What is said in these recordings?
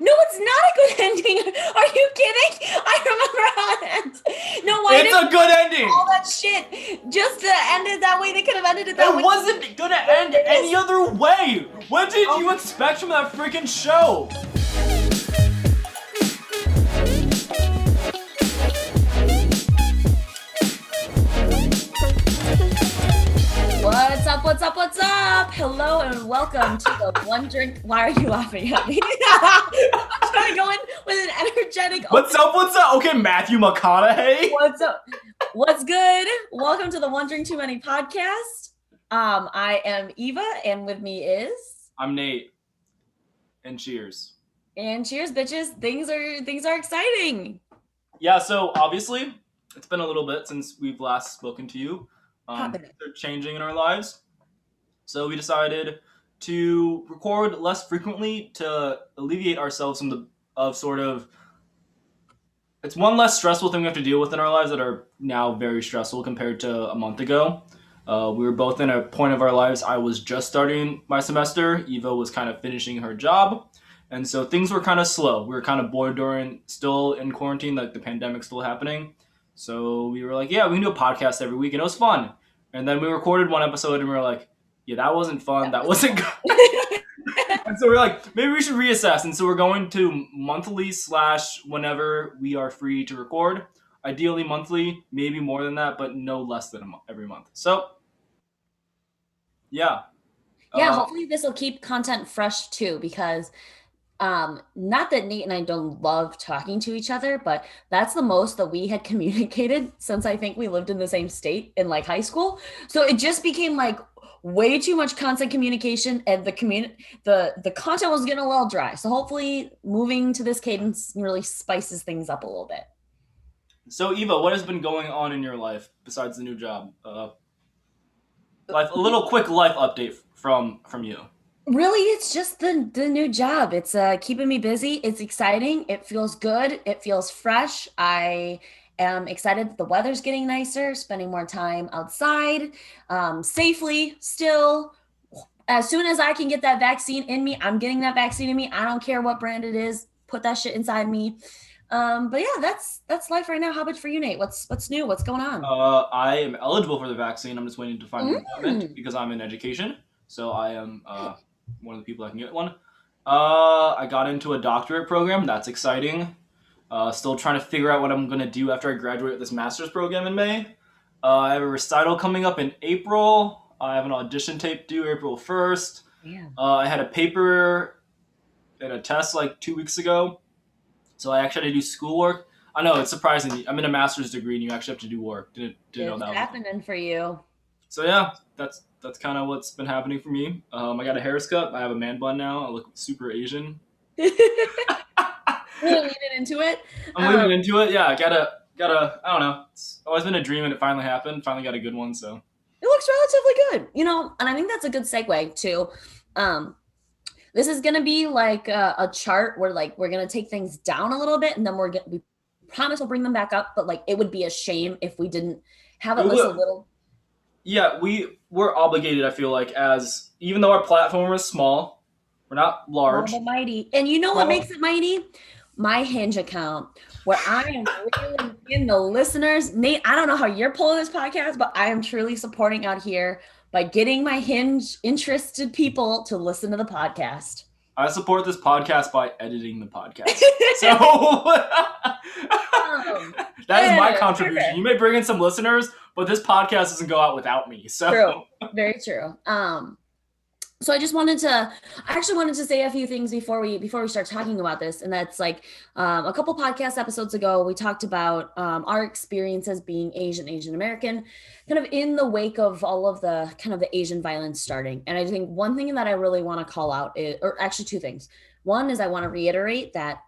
no, it's not a good ending. Are you kidding? I remember how it ends. No, why It's a good ending. all that shit just to end it that way? They could have ended it that It way. It wasn't gonna end any other way. What did you expect from that freaking show? Welcome to the One Drink. Why are you laughing at me? I'm trying to go in with an energetic. What's up? What's up? Okay, Matthew McConaughey. What's up? What's good? Welcome to the One Drink Too Many podcast. Um, I am Eva, and with me is I'm Nate. And cheers. and cheers, bitches. Things are things are exciting. Yeah, so obviously, it's been a little bit since we've last spoken to you. Um, they're changing in our lives. So we decided to record less frequently to alleviate ourselves from the of sort of it's one less stressful thing we have to deal with in our lives that are now very stressful compared to a month ago. Uh, we were both in a point of our lives. I was just starting my semester. Eva was kind of finishing her job. And so things were kind of slow. We were kind of bored during, still in quarantine, like the pandemic still happening. So we were like, yeah, we can do a podcast every week. And it was fun. And then we recorded one episode and we were like, yeah, that wasn't fun. That wasn't good. and so we're like, maybe we should reassess. And so we're going to monthly slash whenever we are free to record. Ideally monthly, maybe more than that, but no less than a month every month. So, yeah. yeah, Uh, hopefully this will keep content fresh too, because um, not that Nate and I don't love talking to each other, but that's the most that we had communicated since I think we lived in the same state in like high school. So it just became like way too much content communication and the community the the content was getting a little dry. So hopefully moving to this cadence really spices things up a little bit. So Eva, what has been going on in your life besides the new job? Uh, life, a little quick life update from from you. Really, it's just the the new job. It's uh keeping me busy. It's exciting. It feels good. It feels fresh. I am excited that the weather's getting nicer, spending more time outside, um, safely still. As soon as I can get that vaccine in me, I'm getting that vaccine in me. I don't care what brand it is. Put that shit inside me. Um, but yeah, that's that's life right now. How about for you, Nate? What's what's new? What's going on? Uh, I am eligible for the vaccine. I'm just waiting to find Mm. appointment because I'm in education. So I am uh, one of the people that can get one. Uh, I got into a doctorate program. That's exciting. Uh, still trying to figure out what I'm gonna do after I graduate with this master's program in May. Uh, I have a recital coming up in April. I have an audition tape due April first. yeah. Uh, I had a paper and a test like two weeks ago, so I actually had to do schoolwork. I know it's surprising. I'm in a master's degree and you actually have to do work. Didn't didn't know It's that. Was. happening for you. So yeah, that's that's kind of what's been happening for me. Um, I got a haircut. I have a man bun now. I look super Asian. really leaning into it. I'm leaning Um, into it. Yeah, I gotta gotta. I don't know. It's always been a dream and it finally happened. Finally got a good one. So it looks relatively good you know and i think that's a good segue to um this is going to be like a, a chart where like we're going to take things down a little bit and then we're going to we promise we'll bring them back up but like it would be a shame if we didn't have at It least a little yeah, we we're obligated. I feel like as even though our platform is small, we're not large. small but mighty and you know what Small. makes it mighty my hinge account where i am really in the listeners nate i don't know how you're pulling this podcast but i am truly supporting out here by getting my hinge interested people to listen to the podcast I support this podcast by editing the podcast. So Um, that is my contribution. perfect. You may bring in some listeners, but this podcast doesn't go out without me. So True. Very true. Um, so I just wanted to, I actually wanted to say a few things before we before we start talking about this, and that's like um, a couple podcast episodes ago we talked about um, our experiences being Asian, Asian American, kind of in the wake of all of the kind of the Asian violence starting. And I think one thing that I really want to call out is, or actually two things. One is I want to reiterate that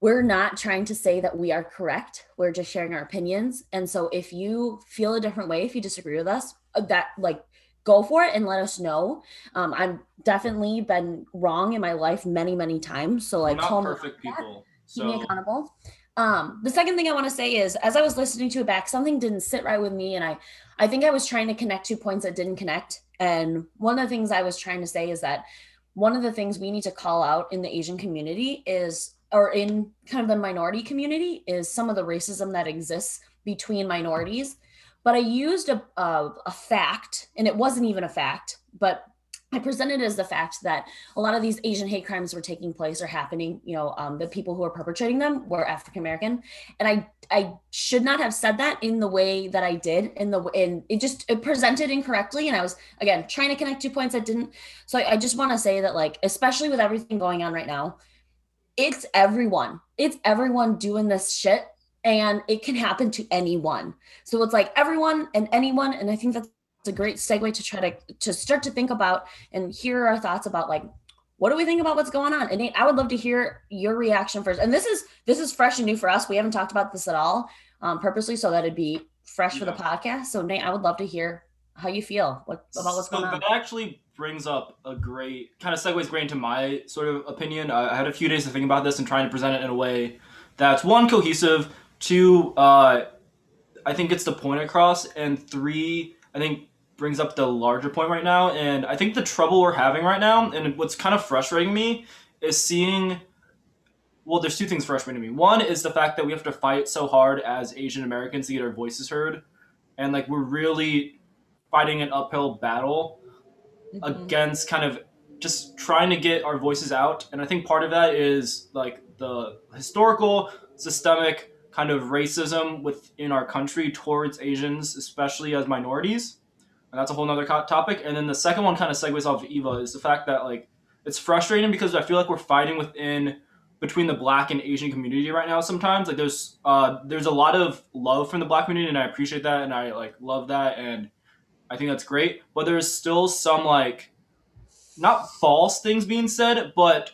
we're not trying to say that we are correct. We're just sharing our opinions. And so if you feel a different way, if you disagree with us, uh, that like go for it and let us know. Um, I've definitely been wrong in my life many, many times. So like call me perfect out. people. keep me accountable. Um, the second thing I want to say is as I was listening to it back, something didn't sit right with me. And I I think I was trying to connect two points that didn't connect. And one of the things I was trying to say is that one of the things we need to call out in the Asian community is, or in kind of the minority community, is some of the racism that exists between minorities. But I used a, a, a fact, and it wasn't even a fact, but I presented it as the fact that a lot of these Asian hate crimes were taking place or happening. You know, um, the people who are perpetrating them were African American, and I I should not have said that in the way that I did. In the in it just it presented incorrectly, and I was again trying to connect two points that didn't. So I, I just want to say that like, especially with everything going on right now, it's everyone. It's everyone doing this shit and it can happen to anyone. So it's like everyone and anyone. And I think that's a great segue to try to to start to think about and hear our thoughts about like what do we think about what's going on and nate i would love to hear your reaction first and this is this is fresh and new for us we haven't talked about this at all um, purposely so that it'd be fresh yeah. for the podcast so nate i would love to hear how you feel what, about what's so going on that actually brings up a great kind of segues great into my sort of opinion i had a few days to think about this and trying to present it in a way that's one cohesive two uh, i think it's the point across and three i think brings up the larger point right now. And I think the trouble we're having right now, and what's kind of frustrating me, is seeing. Well, there's two things frustrating me. One is the fact that we have to fight so hard as Asian Americans to get our voices heard, and like we're really fighting an uphill battle mm-hmm. against kind of just trying to get our voices out. And I think part of that is like the historical, systemic kind of racism within our country towards Asians, especially as minorities and that's a whole other topic. And then the second one kind of segues off of Eva is the fact that like it's frustrating because I feel like we're fighting within between the black and Asian community right now. Sometimes like there's uh there's a lot of love from the black community, and I appreciate that, and I like love that, and I think that's great. But there's still some like not false things being said, but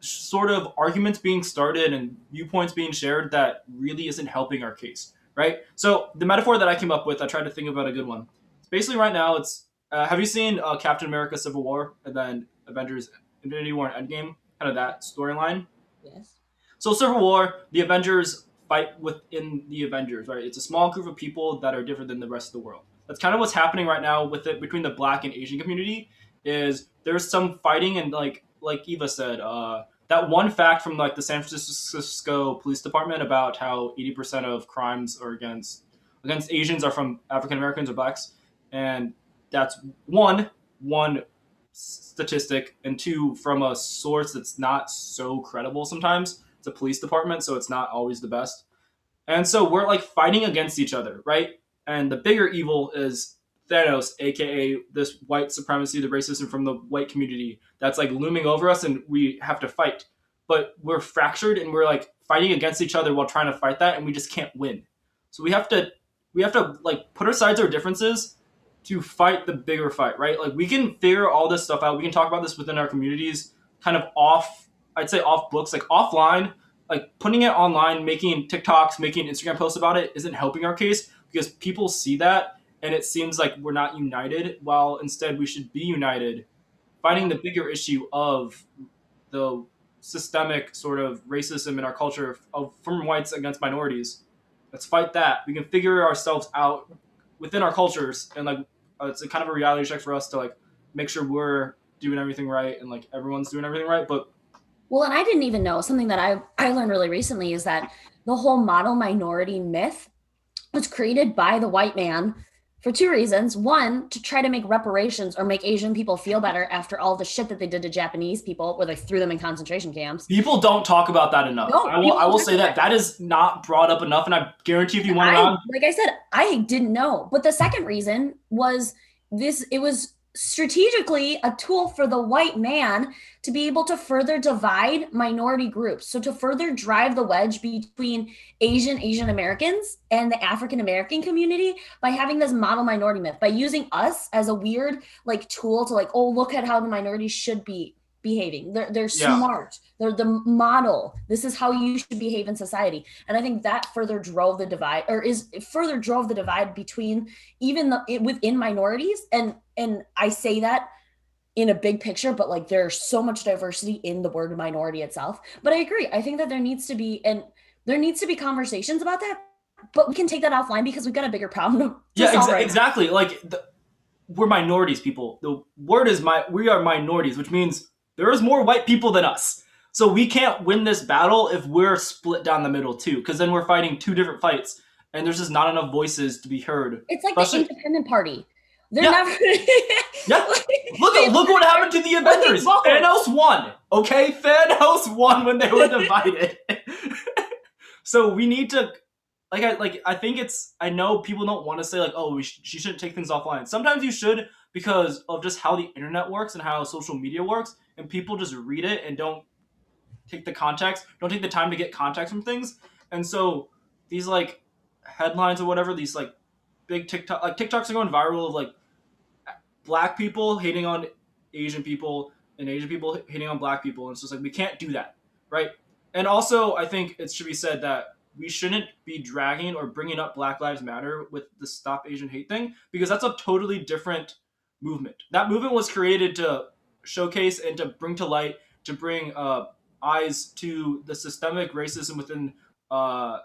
sort of arguments being started and viewpoints being shared that really isn't helping our case, right? So the metaphor that I came up with, I tried to think about a good one basically right now it's uh, have you seen uh, Captain America: Civil War and then Avengers: Infinity War and Endgame? Kind of that storyline. Yes. So Civil War, the Avengers fight within the Avengers, right? It's a small group of people that are different than the rest of the world. That's kind of what's happening right now with it between the Black and Asian community. Is there's some fighting and like like Eva said, uh, that one fact from like the San Francisco Police Department about how 80% of crimes are against against Asians are from African Americans or blacks and that's one one statistic, and two from a source that's not so credible. Sometimes it's a police department, so it's not always the best. And so we're like fighting against each other, right? And the bigger evil is Thanos, aka this white supremacy, the racism from the white community that's like looming over us, and we have to fight. But we're fractured, and we're like fighting against each other while trying to fight that, and we just can't win. So we have to we have to like put aside our differences to fight the bigger fight, right? Like we can figure all this stuff out. We can talk about this within our communities, kind of off, I'd say off books, like offline. Like putting it online, making TikToks, making Instagram posts about it isn't helping our case because people see that and it seems like we're not united. While instead we should be united, fighting the bigger issue of the systemic sort of racism in our culture of from whites against minorities. Let's fight that. We can figure ourselves out within our cultures and like uh, it's a kind of a reality check for us to like make sure we're doing everything right and like everyone's doing everything right. But well, and I didn't even know something that I I learned really recently is that the whole model minority myth was created by the white man for two reasons. One, to try to make reparations or make Asian people feel better after all the shit that they did to Japanese people, where they threw them in concentration camps. People don't talk about that enough. No, I will, I will say that that is not brought up enough, and I guarantee if you went around, like I said, I didn't know. But the second reason was this: it was strategically a tool for the white man to be able to further divide minority groups. So to further drive the wedge between Asian Asian Americans and the African American community by having this model minority myth, by using us as a weird like tool to like, oh, look at how the minorities should be behaving. They're they're yeah. smart. They're the model. This is how you should behave in society. And I think that further drove the divide, or is further drove the divide between even the within minorities. And and I say that in a big picture, but like there's so much diversity in the word minority itself. But I agree. I think that there needs to be and there needs to be conversations about that. But we can take that offline because we've got a bigger problem. yeah, right exactly. Like the, we're minorities, people. The word is my we are minorities, which means there is more white people than us. So we can't win this battle if we're split down the middle too, because then we're fighting two different fights, and there's just not enough voices to be heard. It's like Especially- the independent party. They're Yeah. never. Yeah. Look, They- look what happened to the Avengers. Thanos won. Okay, Thanos won when they were divided. so we need to, like, I like. I think it's. I know people don't want to say like, oh, we sh- she shouldn't take things offline. Sometimes you should because of just how the internet works and how social media works, and people just read it and don't take the context, don't take the time to get context from things, and so these like headlines or whatever, these like big TikTok, like TikToks are going viral of like black people hating on Asian people and Asian people hating on black people. And so it's like we can't do that, right? And also, I think it should be said that we shouldn't be dragging or bringing up Black Lives Matter with the Stop Asian Hate thing because that's a totally different movement. That movement was created to showcase and to bring to light, to bring uh, eyes to the systemic racism within uh,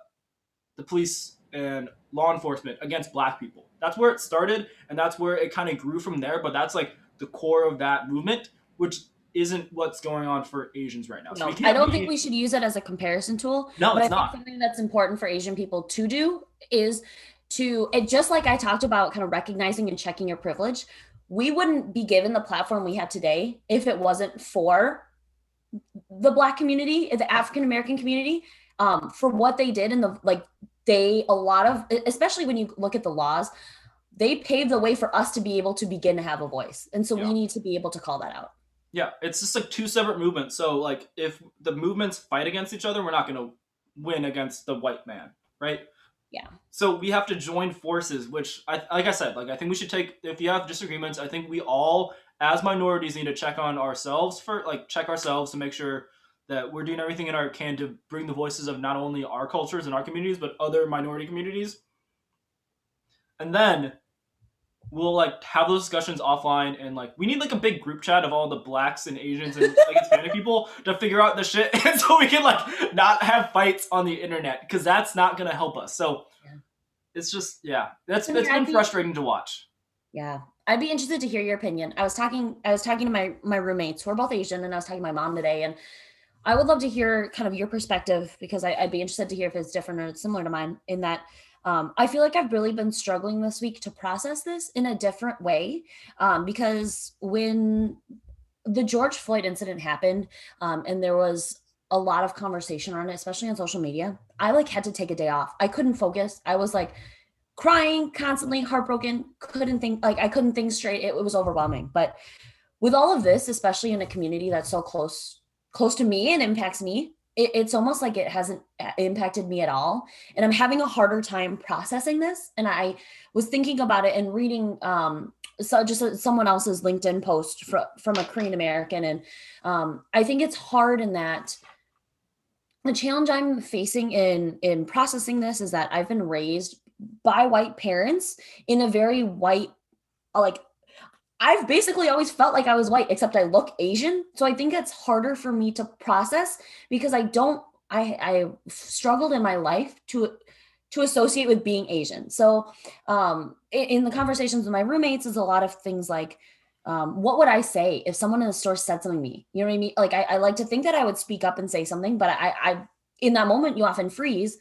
the police and law enforcement against black people. That's where it started, and that's where it kind of grew from there. But that's like the core of that movement, which isn't what's going on for Asians right now. So No, we can't I don't be- think we should use it as a comparison tool. No, but it's I not. think something that's important for Asian people to do is to it just like I talked about kind of recognizing and checking your privilege. We wouldn't be given the platform we have today if it wasn't for the black community, the African American community, um, for what they did and the like they a lot of especially when you look at the laws, they paved the way for us to be able to begin to have a voice. And so Yeah. we need to be able to call that out. Yeah, it's just like two separate movements. So like if the movements fight against each other, we're not going to win against the white man, right? Yeah. So we have to join forces, which I like I said, like I think we should take if you have disagreements, I think we all as minorities need to check on ourselves for like check ourselves to make sure that we're doing everything in our can to bring the voices of not only our cultures and our communities but other minority communities. And then we'll like have those discussions offline and like we need like a big group chat of all the blacks and Asians and like Hispanic people to figure out the shit and so we can like not have fights on the internet because that's not gonna help us. So Yeah. it's just yeah, that's I mean, I been think- frustrating to watch. Yeah. I'd be interested to hear your opinion. I was talking I was talking to my my roommates who are both Asian and I was talking to my mom today and I would love to hear kind of your perspective because I, I'd be interested to hear if it's different or similar to mine in that um, I feel like I've really been struggling this week to process this in a different way um, because when the George Floyd incident happened um, and there was a lot of conversation on it, especially on social media, I like had to take a day off. I couldn't focus. I was like crying constantly, heartbroken, couldn't think like I couldn't think straight. It, it was overwhelming. But with all of this, especially in a community that's so close close to me and impacts me, it, it's almost like it hasn't uh, impacted me at all. And I'm having a harder time processing this. And I was thinking about it and reading um so just uh, someone else's LinkedIn post from from a Korean American, and um, I think it's hard in that the challenge I'm facing in in processing this is that I've been raised by white parents in a very white like I've basically always felt like I was white except I look Asian. So I think it's harder for me to process because I don't I I struggled in my life to to associate with being Asian. So um in, in the conversations with my roommates is a lot of things like um, what would I say if someone in the store said something to me? You know what I mean? Like I, I like to think that I would speak up and say something, but I, I in that moment you often freeze.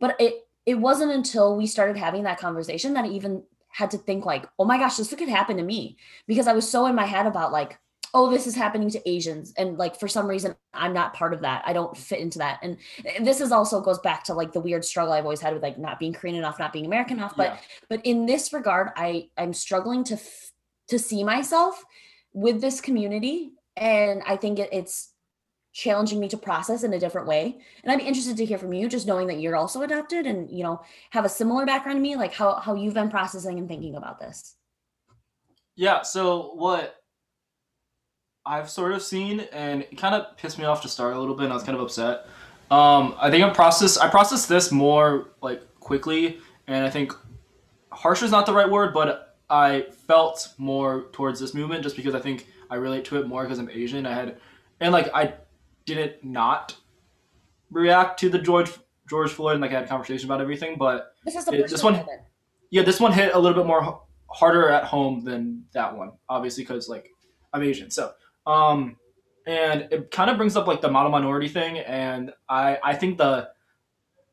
But it it wasn't until we started having that conversation that I even had to think like, oh my gosh, this could happen to me because I was so in my head about like, oh, this is happening to Asians, and like for some reason I'm not part of that. I don't fit into that, and this is also goes back to like the weird struggle I've always had with like not being Korean enough, not being American enough. But Yeah. but in this regard, I I'm struggling to f- to see myself with this community, and I think it, it's challenging me to process in a different way and i'd be interested to hear from you just knowing that you're also adopted and you know have a similar background to me like how how you've been processing and thinking about this Yeah, so what I've sort of seen, and it kind of pissed me off to start a little bit, and I was kind of upset. Um, I think I process I process this more like quickly, and I think harsh is not the right word, but I felt more towards this movement just because I think I relate to it more because I'm Asian. I had, and like I didn't not react to the George George Floyd, and like I had a conversation about everything, but this is It- this one- moment. yeah, this one hit a little bit more harder at home than that one, obviously, because like I'm Asian. So, um, and it kind of brings up like the model minority thing, and I I think the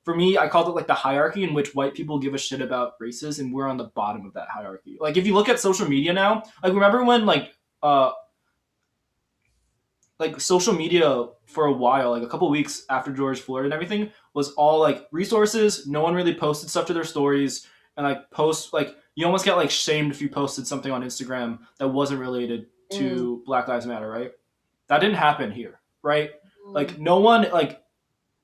for me, I called it like the hierarchy in which white people give a shit about races, and we're on the bottom of that hierarchy. Like if you look at social media now, like remember when like uh like social media for a while, like a couple weeks after George Floyd and everything, was all like resources. No one really posted stuff to their stories, and like post like you almost get like shamed if you posted something on Instagram that wasn't related to mm. Black Lives Matter, right? That didn't happen here, right? Mm. Like no one like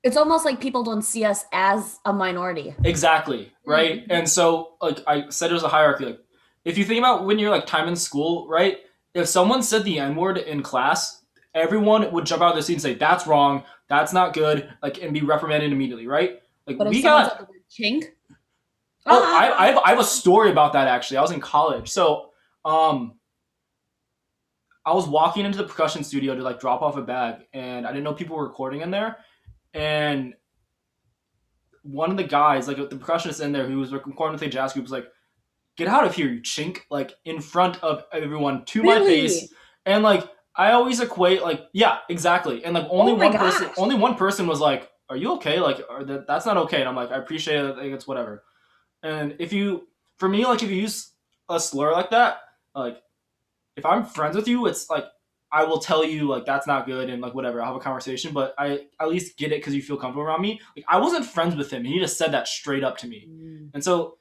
it's almost like people don't see us as a minority. Exactly. Right. Mm-hmm. And so, like I said, there's a hierarchy. Like, if you think about when you're like time in school, right? If someone said the N word in class, everyone would jump out of the seat and say, "That's wrong. That's not good." Like, and be reprimanded immediately, right? Like, but we got the chink. Oh, ah. I, I, have, I have a story about that actually. I was in college, so um, I was walking into the percussion studio to like drop off a bag, and I didn't know people were recording in there and one of the guys, like the percussionist in there who was recording with a jazz group, was like, "Get out of here, you chink!" Like in front of everyone to really? my face, and like I always equate like yeah, exactly, and like only oh one gosh. person, only one person was like, "Are you okay?" Like, or that that's not okay, and I'm like, I appreciate it, like it's whatever. And if you, for me, like if you use a slur like that, like if I'm friends with you, it's like I will tell you like that's not good and like whatever. I'll have a conversation, but I at least get it because you feel comfortable around me. Like I wasn't friends with him, and he just said that straight up to me. Mm. And so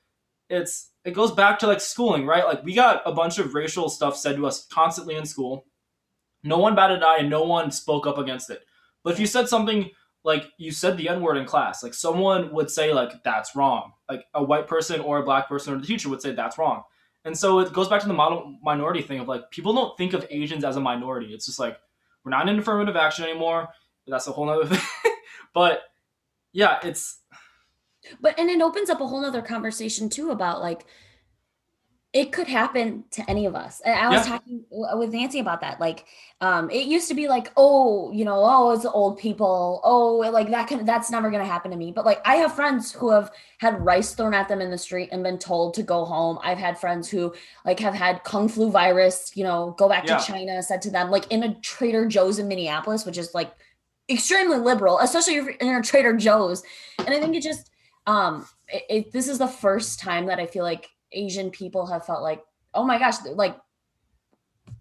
it's it goes back to like schooling, right? Like we got a bunch of racial stuff said to us constantly in school. No one batted an eye and no one spoke up against it. But if you said something like you said the N word in class, like someone would say like that's wrong. Like a white person or a black person or the teacher would say that's wrong. And so it goes back to the model minority thing of like people don't think of Asians as a minority. It's just like we're not in affirmative action anymore. That's a whole nother thing. but yeah, it's but and it opens up a whole nother conversation too about like it could happen to any of us. And I was yeah. talking with Nancy about that. Like, um, it used to be like, oh, you know, oh, it's old people. Oh, like that can that's never gonna happen to me. But like, I have friends who have had rice thrown at them in the street and been told to go home. I've had friends who like have had kung flu virus. You know, go back yeah. to China. Said to them like in a Trader Joe's in Minneapolis, which is like extremely liberal, especially if you're in a Trader Joe's. And I think it just um, it, it, this is the first time that I feel like Asian people have felt like, oh my gosh, like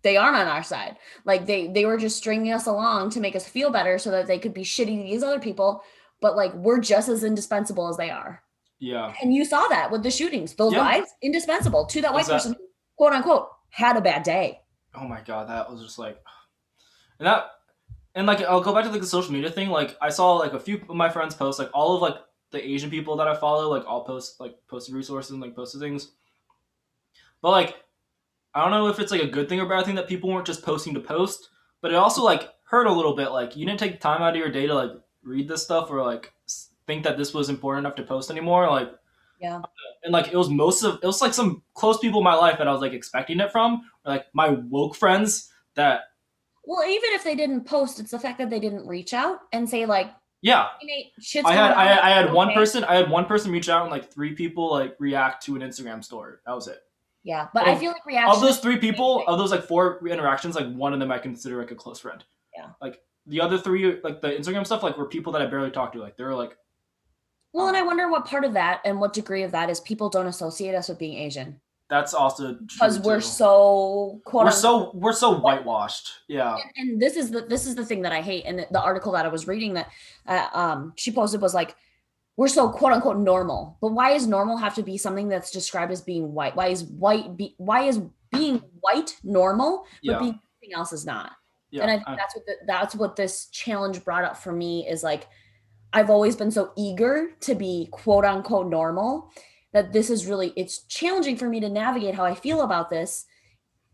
they aren't on our side. Like they they were just stringing us along to make us feel better so that they could be shitty to these other people, but like we're just as indispensable as they are. Yeah. And you saw that with the shootings. Those yeah. guys indispensable to that white person, quote unquote, had a bad day. Oh my god, that was just like and that and like I'll go back to like the social media thing. Like I saw like a few of my friends post like all of like the Asian people that I follow, like all post like posted resources and like posted things. But like, I don't know if it's like a good thing or bad thing that people weren't just posting to post, but it also like hurt a little bit. Like you didn't take time out of your day to like read this stuff or like think that this was important enough to post anymore. Like, yeah. And like it was most of it was like some close people in my life that I was like expecting it from, or, like my woke friends that. Well, even if they didn't post, it's the fact that they didn't reach out and say like, yeah. I had I, I had one person I had one person reach out and like three people like react to an Instagram story. That was it. Yeah, but I feel like reaction of those three people, of those like four interactions, like one of them I consider like a close friend. Yeah. Like the other three, like the Instagram stuff, like were people that I barely talked to. Like they were like. Well, and I wonder what part of that and what degree of that is people don't associate us with being Asian. That's also because we're too. so we're so we're so whitewashed. Yeah. And, and, this is the this is the thing that I hate. And the, the article that I was reading that uh, um she posted was like we're so quote unquote normal. But why is normal have to be something that's described as being white? Why is white be why is being white normal, but yeah. being something else is not? Yeah, and I think I, that's what the, that's what this challenge brought up for me is like I've always been so eager to be quote unquote normal that this is really it's challenging for me to navigate how I feel about this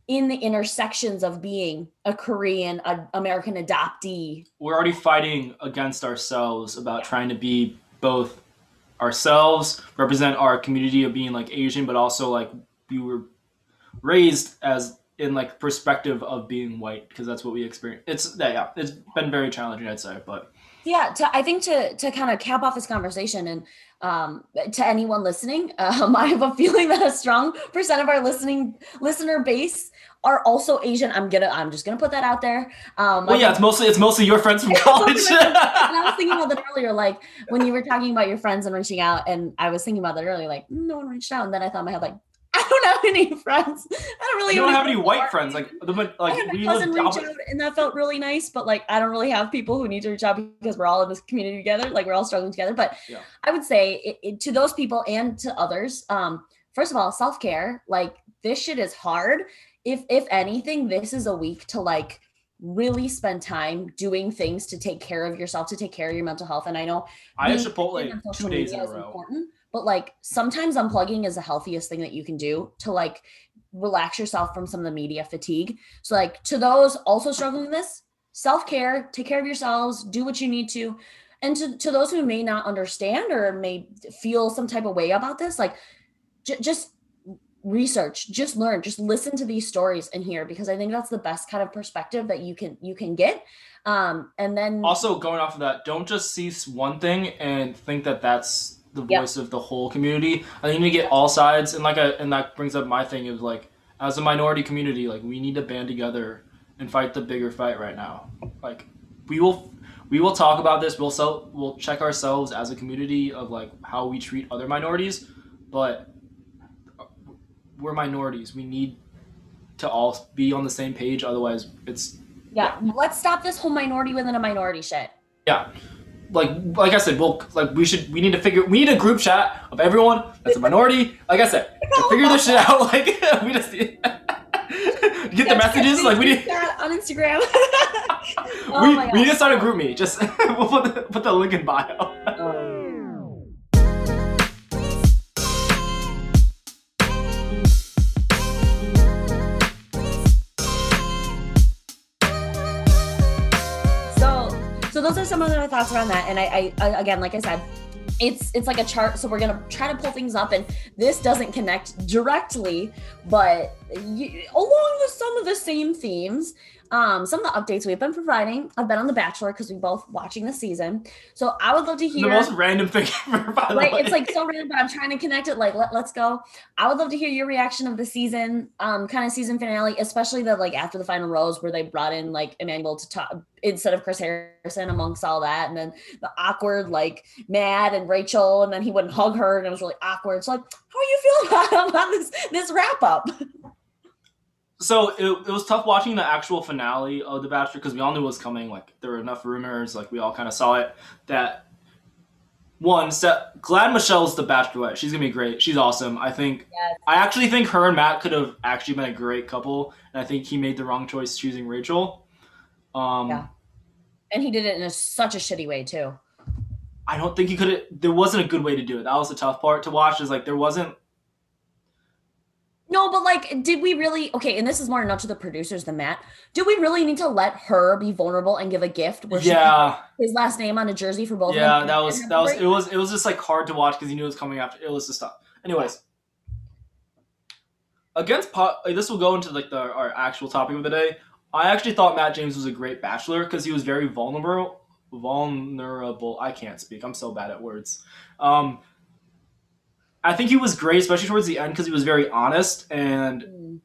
in the intersections of being a Korean, a American adoptee. We're already fighting against ourselves about trying to be both ourselves, represent our community of being like Asian, but also like we were raised as in like perspective of being white because that's what we experience. It's yeah, it's been very challenging, I'd say, but Yeah, to, I think to to kind of cap off this conversation and um, to anyone listening, um, I have a feeling that a strong percent of our listening listener base are also Asian. I'm gonna I'm just gonna put that out there. Um, well, yeah, it's mostly it's mostly your friends from college. and I was thinking about that earlier, like when you were talking about your friends and reaching out, and I was thinking about that earlier, like no one reached out, and then I thought in my head like I don't have any friends. I don't really. You don't have any white friends, like the like. I had my cousin reach out, and that felt really nice. But like, I don't really have people who need to reach out because we're all in this community together. Like, we're all struggling together. But yeah. I would say it, it, to those people and to others, um, first of all, self care. Like, this shit is hard. If if anything, this is a week to like really spend time doing things to take care of yourself, to take care of your mental health. And I know I had Chipotle two days in a row. Important, but like sometimes unplugging is the healthiest thing that you can do to like relax yourself from some of the media fatigue. So like to those also struggling with this, self-care, take care of yourselves, do what you need to. And to, to those who may not understand or may feel some type of way about this, like j- just research just learn just listen to these stories and hear because i think that's the best kind of perspective that you can you can get um and then also going off of that don't just see one thing and think that that's the voice yep. of the whole community. I think you need to get all sides, and like, a, and that brings up my thing of like, as a minority community, like we need to band together and fight the bigger fight right now. Like, we will, we will talk about this. We'll sell, we'll check ourselves as a community of like how we treat other minorities, but we're minorities. We need to all be on the same page. Otherwise, it's yeah. Let's stop this whole minority within a minority shit. Yeah like like I said, we'll like we should we need to figure we need a group chat of everyone that's a minority. Like I said, to figure this shit out. Like we just get the messages. Like we need on Instagram. oh we we need to start a GroupMe. Just we'll put the, put the link in bio. Oh. Those are some of my thoughts around that. And I, I again, like I said, it's it's like a chart so we're gonna try to pull things up and this doesn't connect directly but you, along with some of the same themes um, some of the updates we've been providing. I've been on The Bachelor because we both watching the season. So I would love to hear the most random thing ever. By right, it's like so random, but I'm trying to connect it. Like, let, let's go. I would love to hear your reaction of the season, um, kind of season finale, especially the like after the final rose where they brought in like Emmanuel to talk instead of Chris Harrison amongst all that, and then the awkward like Matt and Rachel, and then he wouldn't hug her, and it was really awkward. So like, how are you feeling about, about this this wrap up? So it, it was tough watching the actual finale of The Bachelor because we all knew it was coming. Like there were enough rumors, like we all kind of saw it. That one, set, glad Michelle's the Bachelorette. She's gonna be great. She's awesome. I think. Yes. I actually think her and Matt could have actually been a great couple, and I think he made the wrong choice choosing Rachel. Um, yeah, and he did it in a, such a shitty way too. I don't think he could have. There wasn't a good way to do it. That was the tough part to watch. Is like there wasn't no, but like, did we really? Okay, and this is more not to the producers than Matt. Do we really need to let her be vulnerable and give a gift? Where yeah, his last name on a jersey for both. Yeah, that was that was it was it was just like hard to watch because he knew it was coming after. It was just stuff. Anyways, against pot, this will go into like the our actual topic of the day. I actually thought Matt James was a great bachelor because he was very vulnerable. Vulnerable. I can't speak. I'm so bad at words. Um, I think he was great, especially towards the end, because he was very honest, and mm.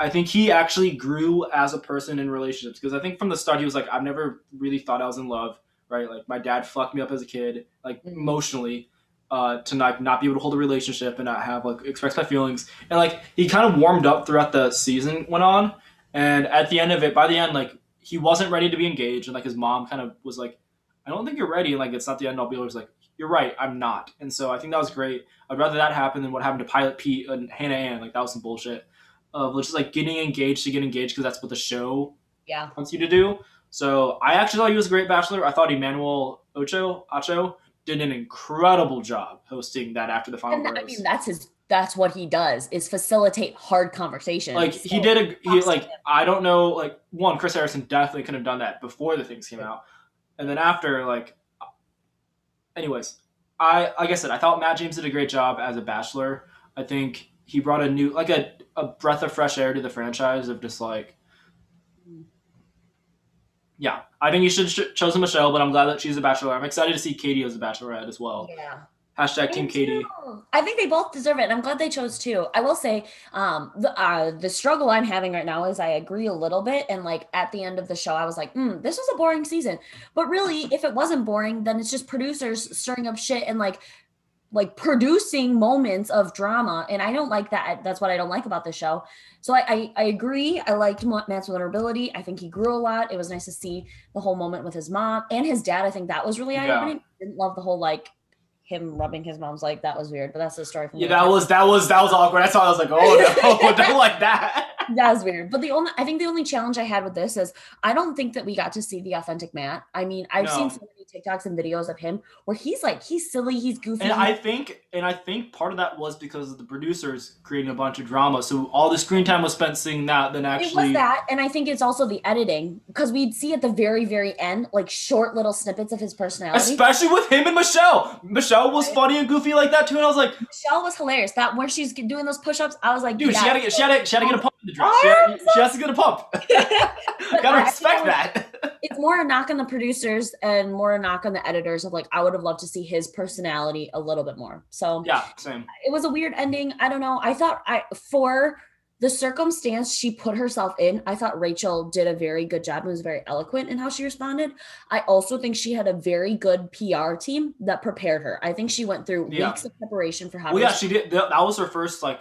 I think he actually grew as a person in relationships. Because I think from the start he was like, I've never really thought I was in love, right? Like my dad fucked me up as a kid, like mm. emotionally, uh, to not not be able to hold a relationship and not have like express my feelings, and like he kind of warmed up throughout the season went on, and at the end of it, by the end, like he wasn't ready to be engaged, and like his mom kind of was like, I don't think you're ready, and like it's not the end all be all. Was like, you're right, I'm not. And so I think that was great. I'd rather that happen than what happened to Pilot Pete and Hannah Ann. Like that was some bullshit. Of uh, just like getting engaged to get engaged because that's what the show yeah wants you to do. So I actually thought he was a great bachelor. I thought Emmanuel Ocho Acho did an incredible job hosting that after the final. I mean, that's his. That's what he does is facilitate hard conversations. Like so he did a he like I don't know like one Chris Harrison definitely could have done that before the things came out, and then after like anyways, I like I said, I thought Matt James did a great job as a bachelor. I think he brought a new like a, a breath of fresh air to the franchise of just like yeah, I think you should ch- chosen Michelle, but I'm glad that she's a bachelor. I'm excited to see Katie as a bachelorette as well. Yeah. Hashtag Team Katie. I think they both deserve it. and I'm glad they chose two. I will say, um, the uh, the struggle I'm having right now is I agree a little bit, and like at the end of the show, I was like, mm, this was a boring season. But really, if it wasn't boring, then it's just producers stirring up shit and like like producing moments of drama, and I don't like that. That's what I don't like about the show. So I I, I agree. I liked Matt's vulnerability. I think he grew a lot. It was nice to see the whole moment with his mom and his dad. I think that was really eye Yeah. opening. Didn't love the whole like him rubbing his mom's leg. That was weird, but that's the story from Yeah, that was that was that was awkward. That's why I was like, oh no, don't like that. That was weird. But the only I think the only challenge I had with this is I don't think that we got to see the authentic Matt. I mean, I've seen so many TikToks and videos of him where he's like he's silly, he's goofy. And I think, and I think part of that was because of the producers creating a bunch of drama. So all the screen time was spent seeing that. Then it actually, was that, and I think it's also the editing because we'd see at the very, very end like short little snippets of his personality. especially with him and Michelle. Michelle was Right. funny and goofy like that too, and I was like, Michelle was hilarious. That where she's doing those push-ups, I was like, dude, she had to get, she had to, she had to get a pump dress. She, had- she has to get a pump. Gotta respect that. it's more a knock on the producers and more a knock on the editors of like I would have loved to see his personality a little bit more. So yeah, same. it was a weird ending. I don't know. I thought I for the circumstance she put herself in, I thought Rachel did a very good job and was very eloquent in how she responded. I also think she had a very good PR team that prepared her. I think she went through Yeah. weeks of preparation for how Well, yeah, she did. That, that was her first like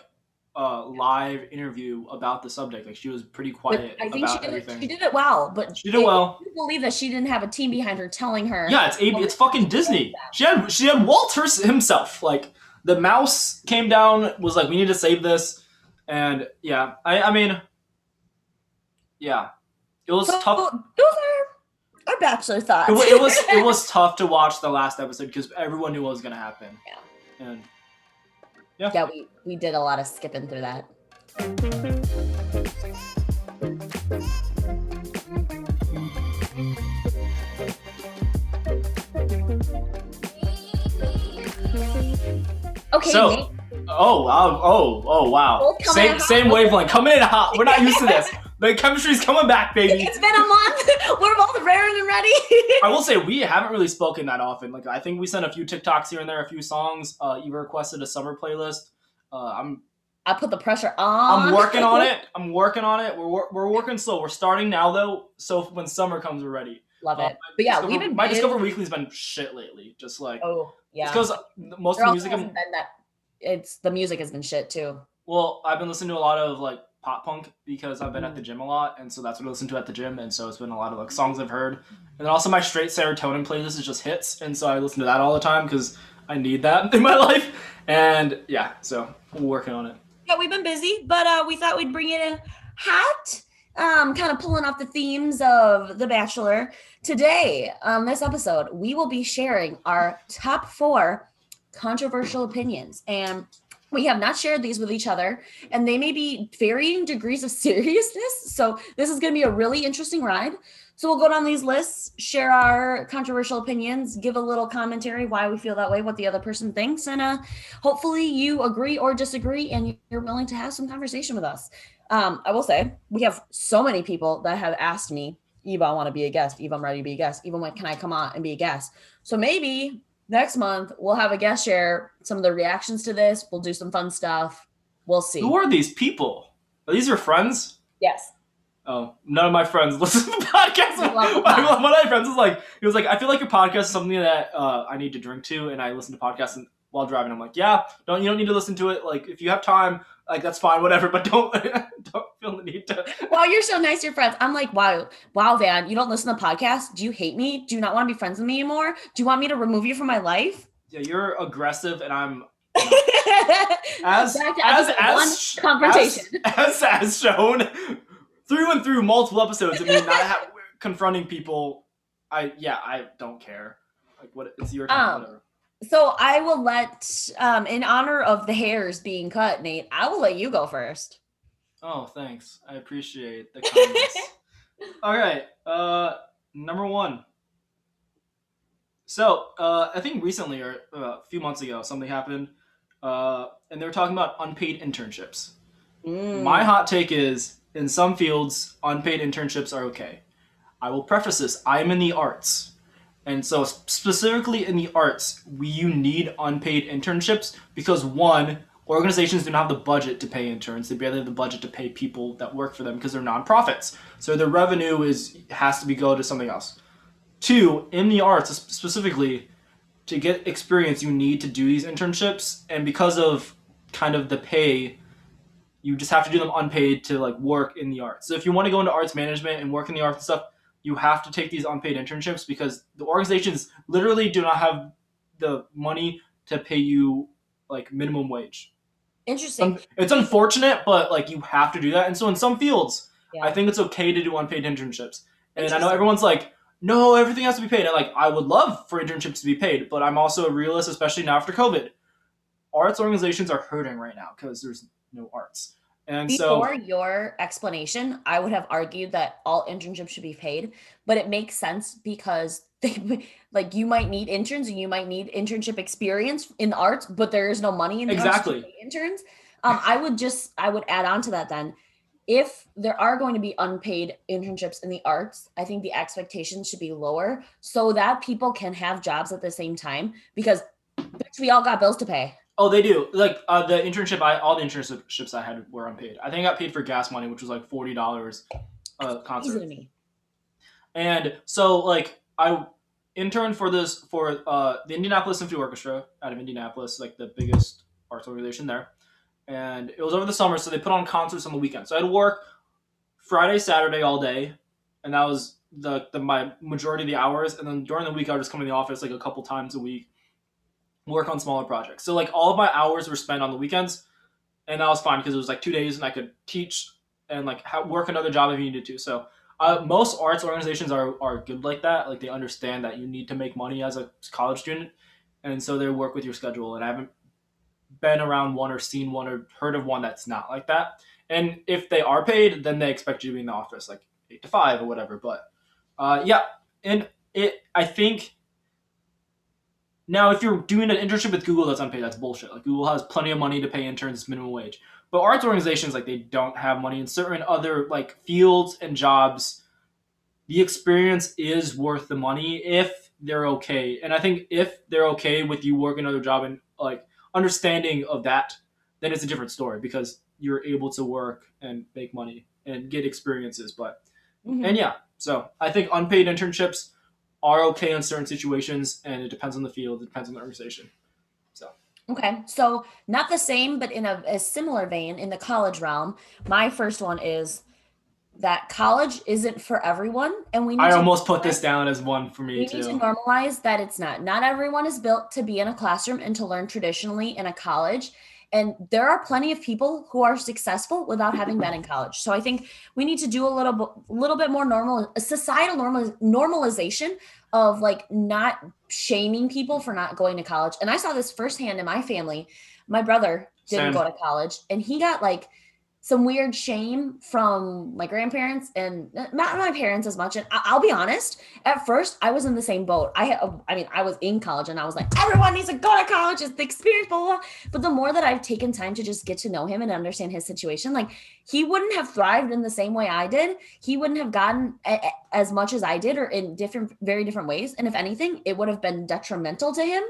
uh live interview about the subject. Like she was pretty but quiet I think she did, it, she did it well, but She did well. I believe that she didn't have a team behind her telling her. Yeah, it's AB, it's fucking Disney. She had she had Walter himself. Like the mouse came down, was like, we need to save this, and yeah, I I mean, yeah, it was So tough. those are our bachelor thoughts. It, it was it was tough to watch the last episode because everyone knew what was gonna happen. Yeah. And yeah, we we did a lot of skipping through that. Okay, So- oh wow, oh oh wow, same same wavelength, coming in hot. We're not used to this. The chemistry's coming back, baby. it's been a month. We're both raring and ready. I will say we haven't really spoken that often. Like I think we sent a few TikToks here and there, a few songs. Uh, Eva requested a summer playlist. Uh, I'm I put the pressure on. I'm working on it. I'm working on it. We're we're working slow. We're starting now though, so when summer comes, we're ready. Love Uh, it. But yeah, Discover- we've been my. Discover Weekly's been shit lately. Just like Oh yeah. because most There of the music. Hasn't been that. It's the music has been shit too. well, I've been listening to a lot of like pop punk because I've been at the gym a lot, and so that's what I listen to at the gym, and so it's been a lot of like songs I've heard, and then also my straight serotonin playlist is just hits, and so I listen to that all the time because I need that in my life, and yeah, so we're working on it. Yeah, we've been busy, but uh, we thought we'd bring it in hot. Um, kind of pulling off the themes of The Bachelor. Today, on this episode, we will be sharing our top four controversial opinions. And we have not shared these with each other, and they may be varying degrees of seriousness. So, this is going to be a really interesting ride. So, we'll go down these lists, share our controversial opinions, give a little commentary why we feel that way, what the other person thinks, and uh, hopefully you agree or disagree and you're willing to have some conversation with us. Um, I will say we have so many people that have asked me, Eva, I want to be a guest. Eva, I'm ready to be a guest. Eva, when can I come on and be a guest? So maybe next month we'll have a guest share some of the reactions to this. We'll do some fun stuff. We'll see. Who are these people? Are these your friends? Yes. Oh, none of my friends listen to the podcast. One of my friends was like, he was like, I feel like your podcast is something that uh, I need to drink to, and I listen to podcasts and, while driving. I'm like, yeah, don't you don't need to listen to it. Like, if you have time, like that's fine, whatever. But don't don't feel the need to. Wow, you're so nice to your friends. I'm like, wow, wow, Van, you don't listen to podcasts? Do you hate me? Do you not want to be friends with me anymore? Do you want me to remove you from my life? Yeah, you're aggressive, and I'm as as episode as, confrontation. as as as shown through and through multiple episodes of me not ha- confronting people. I yeah, I don't care. Like what? It's your time. Um, whatever. So I will let, um, in honor of the hairs being cut, Nate, I will let you go first. Oh, thanks. I appreciate the comments. All right. Uh, number one. So, uh, I think recently or uh, a few months ago, something happened, uh, and they were talking about unpaid internships. Mm. My hot take is, in some fields, unpaid internships are okay. I will preface this. I'm in the arts. And so specifically in the arts, we you need unpaid internships because one, organizations do not have the budget to pay interns. They barely have the budget to pay people that work for them because they're nonprofits. So their revenue is has to be go to something else. Two, in the arts specifically, to get experience, you need to do these internships, and because of kind of the pay, you just have to do them unpaid to like work in the arts. So if you want to go into arts management and work in the arts and stuff, you have to take these unpaid internships because the organizations literally do not have the money to pay you like minimum wage. Interesting. It's unfortunate, but like you have to do that. And so in some fields, yeah. I think it's okay to do unpaid internships. And I know everyone's like, no, everything has to be paid. And like I would love for internships to be paid, but I'm also a realist, especially now after COVID. Arts organizations are hurting right now because there's no arts. And Before so, your explanation, I would have argued that all internships should be paid, but it makes sense because they like you might need interns and you might need internship experience in the arts, but there is no money in the exactly interns. Um, I would just I would add on to that then. If there are going to be unpaid internships in the arts, I think the expectations should be lower so that people can have jobs at the same time because we all got bills to pay. Oh, they do. Like uh, the internship, I all the internships I had were unpaid. I think I got paid for gas money, which was like forty dollars a concert. Easy to me. And so, like, I interned for this for uh, the Indianapolis Symphony Orchestra out of Indianapolis, like the biggest arts organization there. And it was over the summer, so they put on concerts on the weekend. So I had to work Friday, Saturday all day, and that was the, the my majority of the hours. And then during the week, I would just come to the office like a couple times a week work on smaller projects. So like all of my hours were spent on the weekends, and that was fine because it was like two days, and I could teach and like work another job if you needed to. So uh, most arts organizations are are good like that. Like they understand that you need to make money as a college student, and so they work with your schedule. And I haven't been around one or seen one or heard of one that's not like that. And if they are paid, then they expect you to be in the office like eight to five or whatever. But uh, yeah, and it I think now, if you're doing an internship with Google that's unpaid, that's bullshit. Like Google has plenty of money to pay interns minimum wage. But arts organizations, like they don't have money in certain other like fields and jobs. The experience is worth the money if they're okay. And I think if they're okay with you working another job and like understanding of that, then it's a different story because you're able to work and make money and get experiences. But mm-hmm. and yeah, so I think unpaid internships are okay in certain situations, and it depends on the field. It depends on the organization. So. Okay, so not the same, but in a, a similar vein in the college realm. My first one is that college isn't for everyone, and we. I almost put this down as one for me we too. need to normalize that it's not. Not everyone is built to be in a classroom and to learn traditionally in a college, and there are plenty of people who are successful without having been in college. So i think we need to do a little bit little bit more normal a societal normal normalization of like not shaming people for not going to college. And i saw this firsthand in my family. My brother didn't Same. go to college and he got like some weird shame from my grandparents and uh, not my parents as much. And I'll be honest, at first I was in the same boat. I, uh, I mean, I was in college and I was like, everyone needs to go to college. It's the experience, blah, blah, blah. But the more that I've taken time to just get to know him and understand his situation, like he wouldn't have thrived in the same way I did. He wouldn't have gotten a, a, as much as I did or in different, very different ways. And if anything, it would have been detrimental to him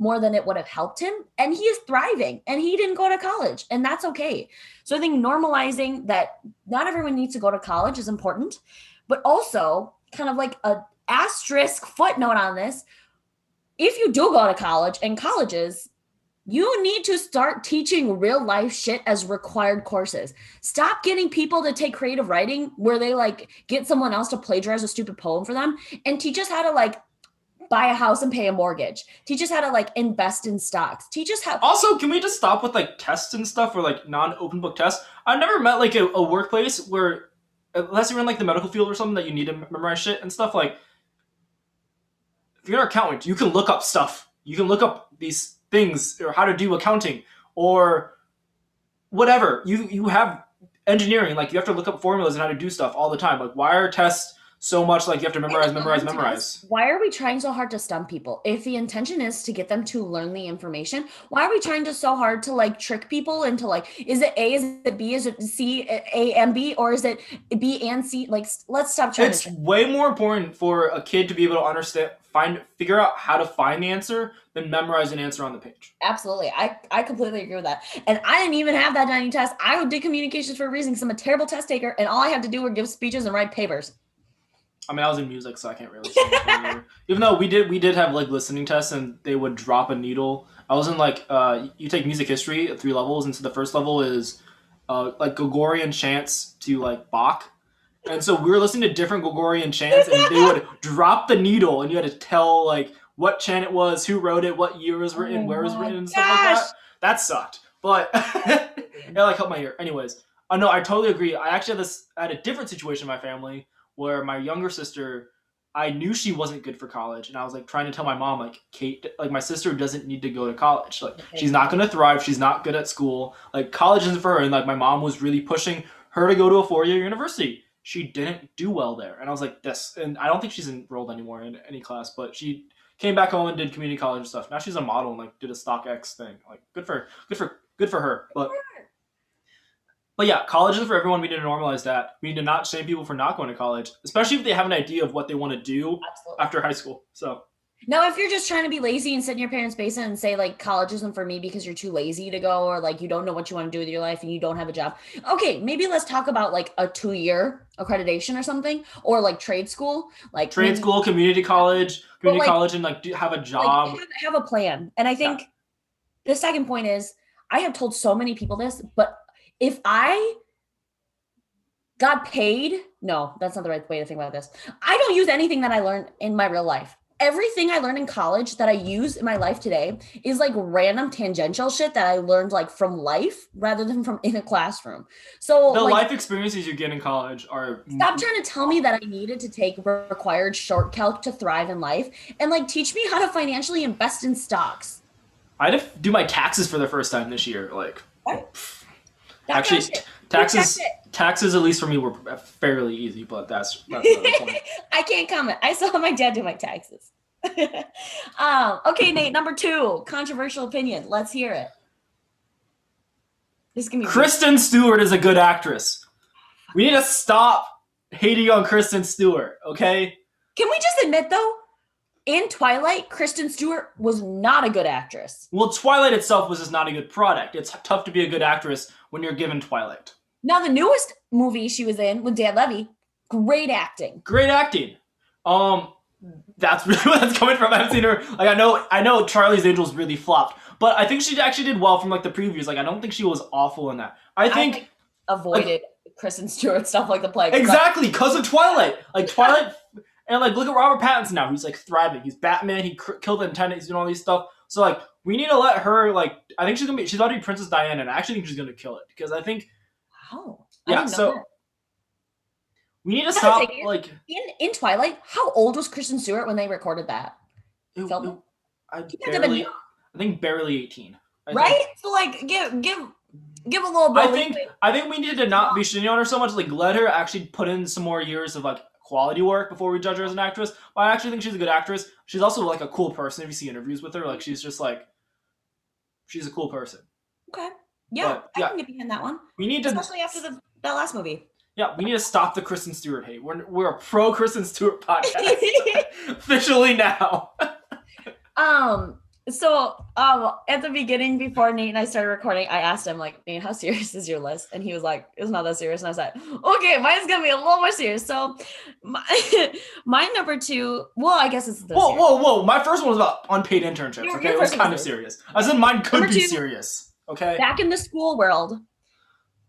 more than it would have helped him. And he is thriving and he didn't go to college, and that's okay. So I think normalizing that not everyone needs to go to college is important, but also kind of like a asterisk footnote on this. If you do go to college and colleges, you need to start teaching real life shit as required courses. Stop getting people to take creative writing where they like get someone else to plagiarize a stupid poem for them and teach us how to like buy a house and pay a mortgage. Teach us how to like invest in stocks. Teach us how. Also, can we just stop with like tests and stuff or like non-open book tests? I've never met like a, a workplace where, unless you're in like the medical field or something that you need to memorize shit and stuff. Like, if you're an accountant, you can look up stuff. You can look up these things or how to do accounting or whatever. You you have engineering like you have to look up formulas and how to do stuff all the time. Like, why are tests so much like you have to memorize, memorize, memorize. Why are we trying so hard to stump people? If the intention is to get them to learn the information, why are we trying to so hard to like trick people into like, is it A, is it B, is it C, A and B, or is it B and C? Like, let's stop trying It's way more important for a kid to be able to understand, find, figure out how to find the answer than memorize an answer on the page. Absolutely, I I completely agree with that. And I didn't even have that dining test. I did communications for a reason because I'm a terrible test taker, and all I had to do were give speeches and write papers. I mean, I was in music, so I can't really. Say anything either. Even though we did, we did have like listening tests, and they would drop a needle. I was in like, uh, you take music history at three levels, and so the first level is, uh, like Gregorian chants to like Bach, and so we were listening to different Gregorian chants, and they would drop the needle, and you had to tell like what chant it was, who wrote it, what year it was written, Oh where it was written, and stuff like that. That sucked, but it like helped my ear. Anyways, uh, know I totally agree. I actually had this, I had a different situation in my family where my younger sister, I knew she wasn't good for college, and I was like trying to tell my mom, like Kate, like my sister doesn't need to go to college. Like she's not gonna thrive. She's not good at school. Like college isn't for her. And like my mom was really pushing her to go to a four year university. She didn't do well there, and I was like this. And I don't think she's enrolled anymore in any class, but she came back home and did community college and stuff. Now she's a model and like did a StockX thing. Like good for good for good for her. But but yeah, college is for everyone. We need to normalize that. We need to not shame people for not going to college, especially if they have an idea of what they want to do Absolutely. after high school. So No, if you're just trying to be lazy and sit in your parents' basement and say like college isn't for me because you're too lazy to go or like you don't know what you want to do with your life and you don't have a job. Okay, maybe let's talk about like a two year accreditation or something or like trade school. Like trade maybe, school, community college, community like- college, and like do, have a like, job. have, have a plan. And I think the second point is I have told so many people this, but if I got paid, no, that's not the right way to think about this. I don't use anything that I learned in my real life. Everything I learned in college that I use in my life today is like random tangential shit that I learned like from life rather than from in a classroom. So the like, life experiences you get in college are Stop trying to tell me that I needed to take required short calc to thrive in life and like teach me how to financially invest in stocks. I had to do my taxes for the first time this year. Like That actually, kind of shit. taxes taxes at least for me were fairly easy, but that's that's point. I can't comment. I saw my dad do my taxes. um, okay, Nate, number two, controversial opinion. Let's hear it. This is gonna be Kristen Stewart is a good actress. We need to stop hating on Kristen Stewart, okay? Can we just admit though, in Twilight, Kristen Stewart was not a good actress. Well, Twilight itself was just not a good product. It's tough to be a good actress when you're given Twilight. Now the newest movie she was in with Dan Levy, great acting. Great acting. Um, that's really where that's coming from. I've seen her. Like I know, I know Charlie's Angels really flopped, but I think she actually did well from like the previews. Like I don't think she was awful in that. I think like, avoided Kristen Stewart stuff like the plague. exactly because of Twilight. Like Twilight, and like look at Robert Pattinson now. He's like thriving. He's Batman. He cr- killed the intendant. He's doing all these stuff. So like we need to let her like. I think she's gonna be. She's about to be Princess Diana, and I actually think she's gonna kill it because I think Wow. I Yeah, so- that. we need to stop it. like. in in Twilight, how old was Kristen Stewart when they recorded that? It, Film? it- I had to have been barely. I think barely eighteen. I think. right? So like give give give a little bit. I think I think we need to not be shitting on her so much. Like let her actually put in some more years of like quality work before we judge her as an actress. But I actually think she's a good actress. She's also like a cool person. If you see interviews with her, like she's just like she's a cool person. okay. Yeah, but, I can get behind that one, We need to especially after the that last movie. yeah we need to stop the Kristen Stewart hate. We're we're a pro Kristen Stewart podcast officially now. Um. So, um, at the beginning, before Nate and I started recording, I asked him like, "Nate, how serious is your list?" And he was like, "It's not that serious." And I was like, "Okay, mine's gonna be a little more serious." So, my my number two. Well, I guess it's the whoa whoa whoa! My first one was about unpaid internships. Your- Okay, your it was kind of serious. I said mine could Number be two. serious. Okay. back in the school world,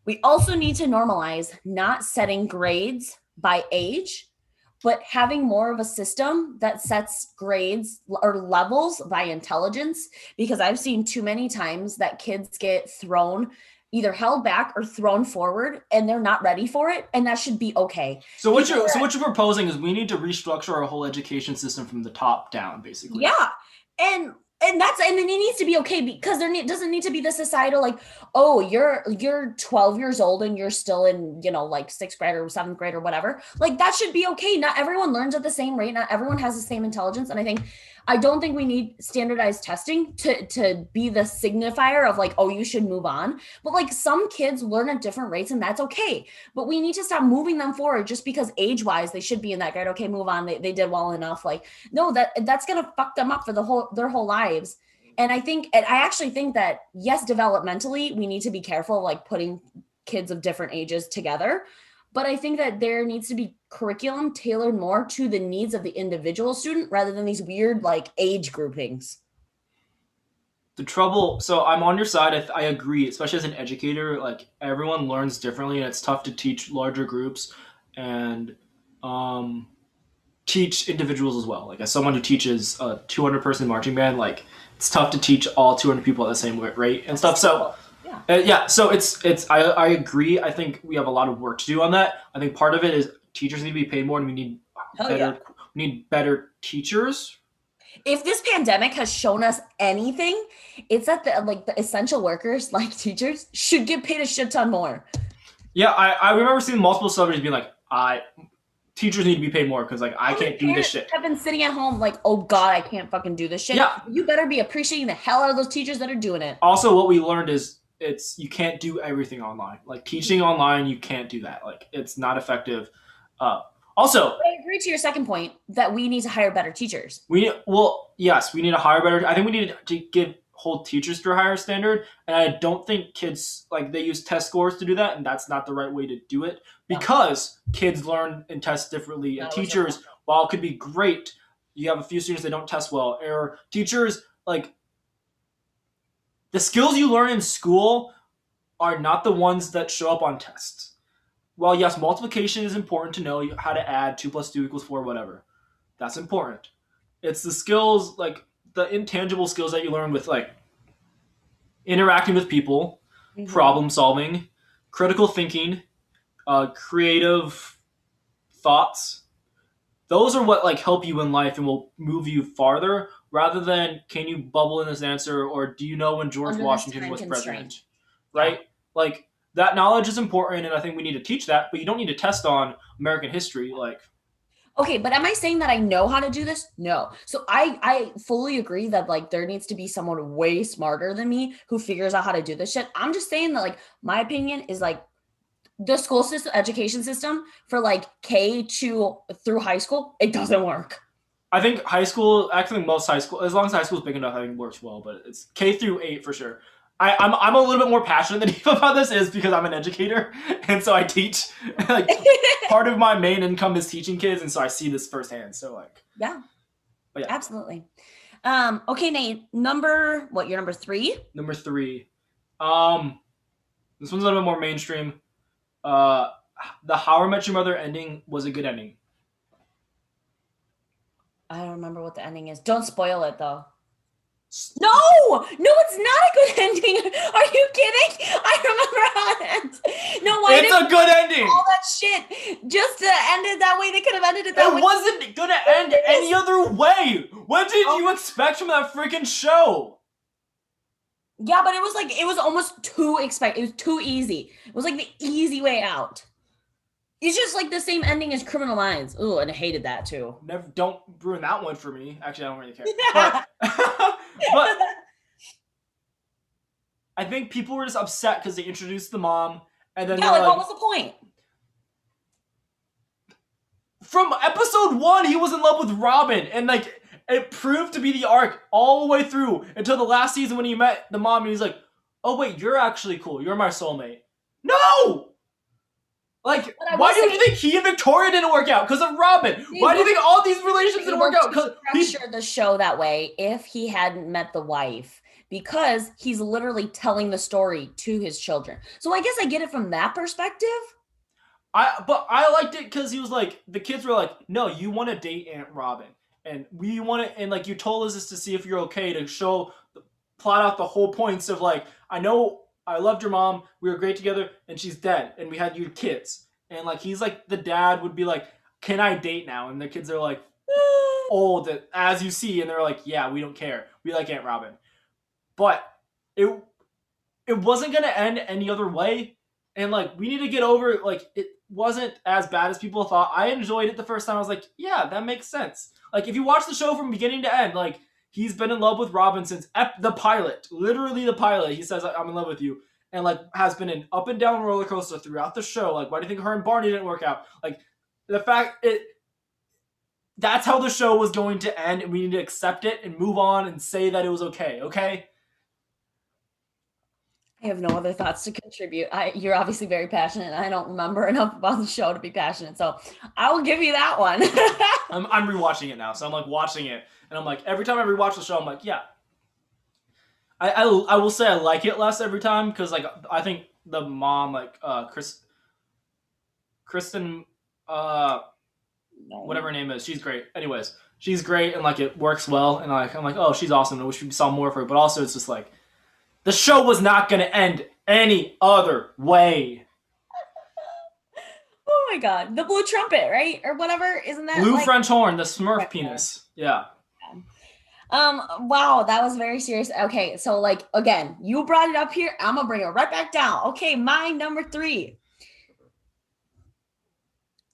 we also need to normalize not setting grades by age, but having more of a system that sets grades or levels by intelligence. Because I've seen too many times that kids get thrown either held back or thrown forward and they're not ready for it and that should be okay So what you're so what you're proposing is we need to restructure our whole education system from the top down, basically. yeah and and that's and then it needs to be okay because there ne- doesn't need to be the societal like oh you're you're 12 years old and you're still in you know like sixth grade or seventh grade or whatever. Like that should be okay. Not everyone learns at the same rate. Not everyone has the same intelligence. And i think i don't think we need standardized testing to to be the signifier of like oh you should move on. But like some kids learn at different rates and that's okay. But we need to stop moving them forward just because age wise they should be in that grade okay move on. They, they did well enough. Like no that that's gonna fuck them up for the whole their whole lives. And i think and i actually think that yes developmentally we need to be careful like putting kids of different ages together. But i think that there needs to be curriculum tailored more to the needs of the individual student rather than these weird like age groupings. The trouble so i'm on your side I, I agree especially as an educator like everyone learns differently and it's tough to teach larger groups and um teach individuals as well. Like as someone who teaches a 200 person marching band like it's tough to teach all 200 people at the same rate and stuff so yeah. uh, yeah so it's it's I, I agree i think we have a lot of work to do on that. I think part of it is teachers need to be paid more and we need Hell better yeah. we need better teachers if this pandemic has shown us anything it's that the like the essential workers like teachers should get paid a shit ton more Yeah, I, I remember seeing multiple celebrities being like, I teachers need to be paid more because like I can't do this shit. I've been sitting at home like, oh god, I can't fucking do this shit. Yeah. you better be appreciating the hell out of those teachers that are doing it. Also, what we learned is it's you can't do everything online. Like teaching online, you can't do that. Like it's not effective. Uh, also, I agree to your second point that we need to hire better teachers. we well yes, we need to hire better. I think we need to give hold teachers to a higher standard, and I don't think kids like they use test scores to do that, and that's not the right way to do it No. because kids learn and test differently, and teachers it. while it could be great, you have a few students that don't test well, or teachers like the skills you learn in school are not the ones that show up on tests. While yes, multiplication is important to know how to add two plus two equals four, whatever. That's important. It's the skills like the intangible skills that you learn with like interacting with people, Mm-hmm. problem solving, critical thinking, uh, creative thoughts. Those are what like help you in life and will move you farther rather than can you bubble in this answer or do you know when George Under Washington was president? Right? Like that knowledge is important and I think we need to teach that, but you don't need to test on American history like Okay, but am I saying that I know how to do this? No. So I I fully agree that like there needs to be someone way smarter than me who figures out how to do this shit. I'm just saying that like my opinion is like the school system education system for like K to through high school, it doesn't work. I think high school, actually most high school, as long as high school is big enough, I think works well. But it's K through eight for sure. I, I'm I'm a little bit more passionate than Eve about this is because I'm an educator and so I teach. like part of my main income is teaching kids, and so I see this firsthand. So like, yeah. Yeah. Absolutely. Um, okay, Nate, number what, you're number three? number three, um, this one's a little bit more mainstream. Uh, the How I Met Your Mother ending was a good ending. I don't remember what the ending is. Don't spoil it though. No, no, it's not a good ending. Are you kidding? I remember how it ends. No, why it's a good ending. all that shit just to end it that way? They could have ended it that It way. It wasn't gonna end any other way. What did Oh. you expect from that freaking show? Yeah, but it was like it was almost too expect. It was too easy. It was like the easy way out. It's just like the same ending as Criminal Minds. Ooh, and I hated that too. Never, don't ruin that one for me. Actually, I don't really care. But, but I think people were just upset because they introduced the mom, and then yeah, like, like, what was the point? from episode one, he was in love with Robin, and like it proved to be the arc all the way through until the last season when he met the mom, and he's like, "Oh wait, you're actually cool. You're my soulmate." No. Like, why do you think he and Victoria didn't work out? Because of Robin. Why do you think all these relationships didn't work out? Because he structure the show that way if he hadn't met the wife because he's literally telling the story to his children. So I guess I get it from that perspective. I but I liked it because he was like the kids were like, no, you want to date Aunt Robin, and we want to, and like you told us this to see if you're okay to show, plot out the whole points of like, I know I loved your mom, we were great together, and she's dead, and we had you kids, and like he's like the dad would be like, can I date now? And the kids are like, old as you see, and they're like, yeah, we don't care. We like Aunt Robin. But it it wasn't gonna end any other way. And like we need to get over like it wasn't as bad as people thought. I enjoyed it the first time. I was like, yeah, that makes sense. Like if you watch the show from beginning to end, like he's been in love with Robin since ep- the pilot, literally the pilot. He says, "I'm in love with you," and like has been an up and down roller coaster throughout the show. Like, why do you think her and Barney didn't work out? Like the fact it. That's how the show was going to end, and we need to accept it and move on and say that it was okay. Okay. I have no other thoughts to contribute. I, you're obviously very passionate. I don't remember enough about the show to be passionate, so I will give you that one. I'm, I'm rewatching it now, so I'm like watching it, and I'm like every time I rewatch the show, I'm like, yeah. I I, I will say I like it less every time because like I think the mom like uh Chris, Kristen, uh, whatever her name is, she's great. Anyways, she's great and like it works well, and like I'm like oh she's awesome. I wish we saw more of her, but also it's just like the show was not going to end any other way. oh my god, the blue trumpet, right, or whatever, isn't that blue like- French horn, the Smurf penis? Yeah. Um, wow, that was very serious. Okay, so like again, you brought it up here. I'm gonna bring it right back down. Okay, my number three.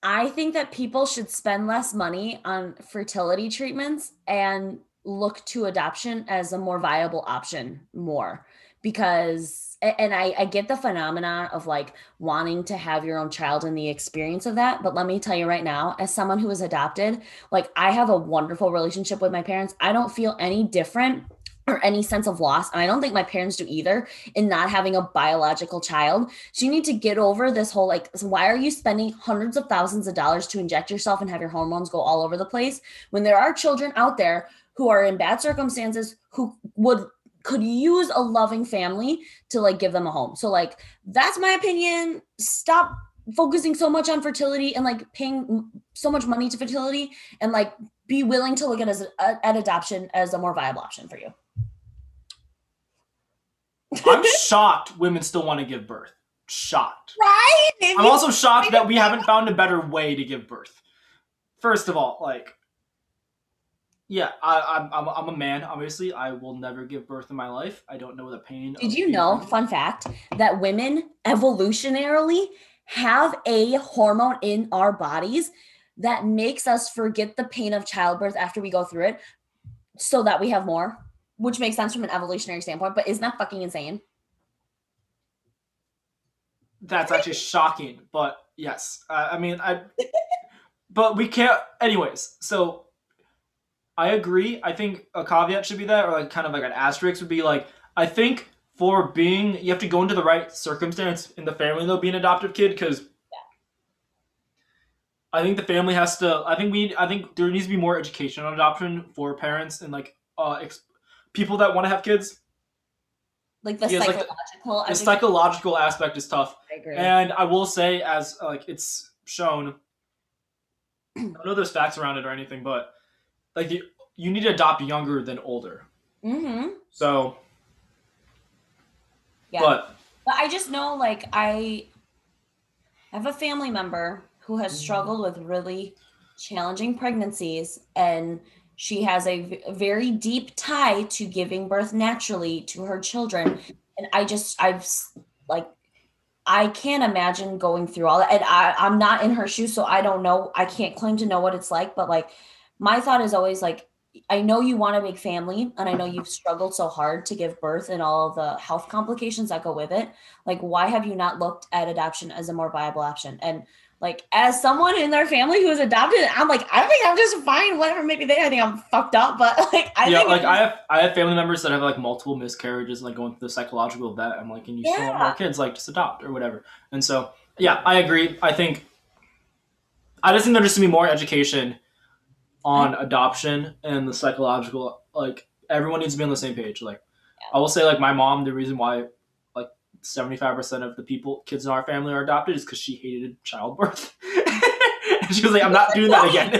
I think that people should spend less money on fertility treatments and look to adoption as a more viable option more because and I, I get the phenomenon of like wanting to have your own child and the experience of that but let me tell you right now as someone who was adopted like i have a wonderful relationship with my parents. I don't feel any different or any sense of loss and i don't think my parents do either in not having a biological child. So you need to get over this whole like why are you spending hundreds of thousands of dollars to inject yourself and have your hormones go all over the place when there are children out there who are in bad circumstances who would could use a loving family to like give them a home. So like that's my opinion. Stop focusing so much on fertility and like paying so much money to fertility and like be willing to look at as a, at adoption as a more viable option for you. I'm shocked women still want to give birth. Shocked. Right? I'm also shocked that we haven't found a better way to give birth. First of all, like yeah, I, I'm, I'm a man. Obviously, I will never give birth in my life. I don't know the pain. Did you know? Fun fact: that women evolutionarily have a hormone in our bodies that makes us forget the pain of childbirth after we go through it, so that we have more. Which makes sense from an evolutionary standpoint, but isn't that fucking insane? That's actually shocking, but yes, uh, I mean, I. but we can't. Anyways, so I agree. I think a caveat should be that, or like kind of like an asterisk would be like, I think for being, you have to go into the right circumstance in the family though, be an adoptive kid, because yeah. I think the family has to. I think we. I think there needs to be more education on adoption for parents and like uh ex- people that want to have kids. Like the psychological. Like the, the psychological aspect is tough. I agree. And I will say, as like it's shown, I don't know there's facts around it or anything, but like you, you need to adopt younger than older. Mm-hmm. So, yeah. But, but I just know, like, I have a family member who has mm-hmm. struggled with really challenging pregnancies, and she has a v- very deep tie to giving birth naturally to her children. And I just, I've like, I can't imagine going through all that. And I, I'm not in her shoes, so I don't know. I can't claim to know what it's like, but like, my thought is always like I know you want a big family and I know you've struggled so hard to give birth and all the health complications that go with it. Like, why have you not looked at adoption as a more viable option? And like, as someone in their family who is adopted, I'm like, I think I'm just fine. Whatever, maybe they, I think I'm fucked up, but like, I yeah, like I have, I have family members that have like multiple miscarriages, like going through the psychological vet. I'm like, and you yeah. still want more kids, like just adopt or whatever. And so, yeah, I agree. I think, I just think there needs to be more education on adoption and the psychological like everyone needs to be on the same page. Like yeah. i will say like my mom the reason why like 75% of the people kids in our family are adopted is because she hated childbirth. And she was like i'm not doing that again.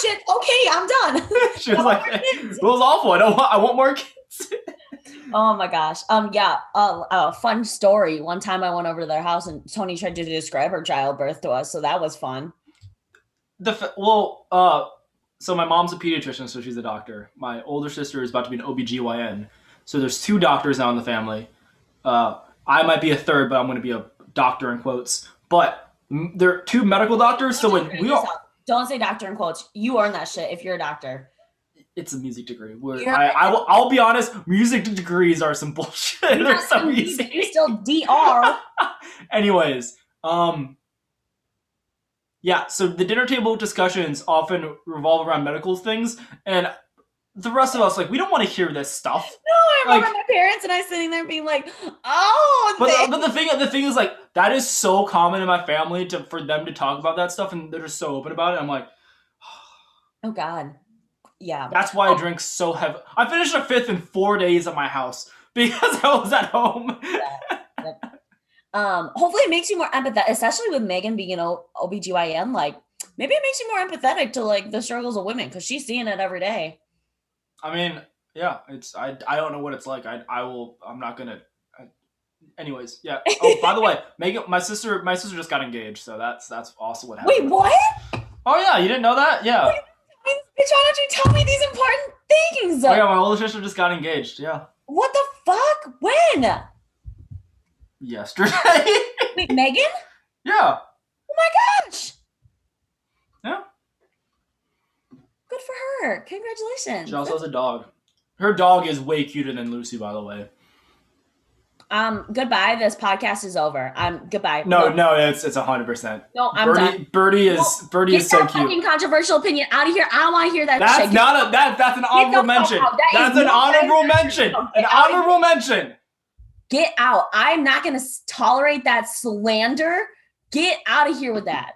Shit okay i'm done. She was like it was awful. I don't want i want more kids. Oh my gosh. Um yeah uh, a fun story. One time i went over to their house and tony tried to describe her childbirth to us so that was fun the f- well, uh, so my mom's a pediatrician, so she's a doctor. My older sister is about to be an OBGYN. So there's two doctors now in the family. Uh, I might be a third, but I'm going to be a doctor in quotes. But m- they're two medical doctors, so when we all, Don't say doctor in quotes. You earn that shit if you're a doctor. it's a music degree. Where I, I will, I'll be honest, music degrees are some bullshit. You're They're so easy. You're still DR. Anyways, um, yeah. So the dinner table discussions often revolve around medical things, and the rest of us like we don't want to hear this stuff. No, I remember Like- my parents and I sitting there being like, "Oh, But, uh, they- but the thing the thing is like that is so common in my family to for them to talk about that stuff, and they're just so open about it. I'm like, oh God, yeah." that's why I oh. drink so heavy. I finished a fifth in four days at my house because I was at home. Um, hopefully it makes you more empathetic, especially with Megan being an O- OBGYN. Like, maybe it makes you more empathetic to like the struggles of women because she's seeing it every day. I mean, yeah, it's I I don't know what it's like. I I will. I'm not gonna. I, anyways, yeah. Oh, by the way, Megan, my sister, my sister just got engaged, so that's that's also what happened. Wait, what? Oh yeah, you didn't know that? Yeah. Bitch, why don't you tell me these important things? Oh yeah, my older sister just got engaged. Yeah. What the fuck? When? Yesterday. Wait, Megan? yeah. Oh my gosh. Yeah. Good for her. Congratulations. She also has a dog. Her dog is way cuter than Lucy, by the way. Um, goodbye. This podcast is over. Um, goodbye. No, no, it's it's hundred percent. no, I'm Birdie, done. Birdie is No, Birdie is so cute. fucking controversial opinion out of here. I don't want to hear that That's shit. not a that that's an honorable mention. That is an honorable mention. An out of here. honorable mention. Get out. I'm not going to tolerate that slander. Get out of here with that.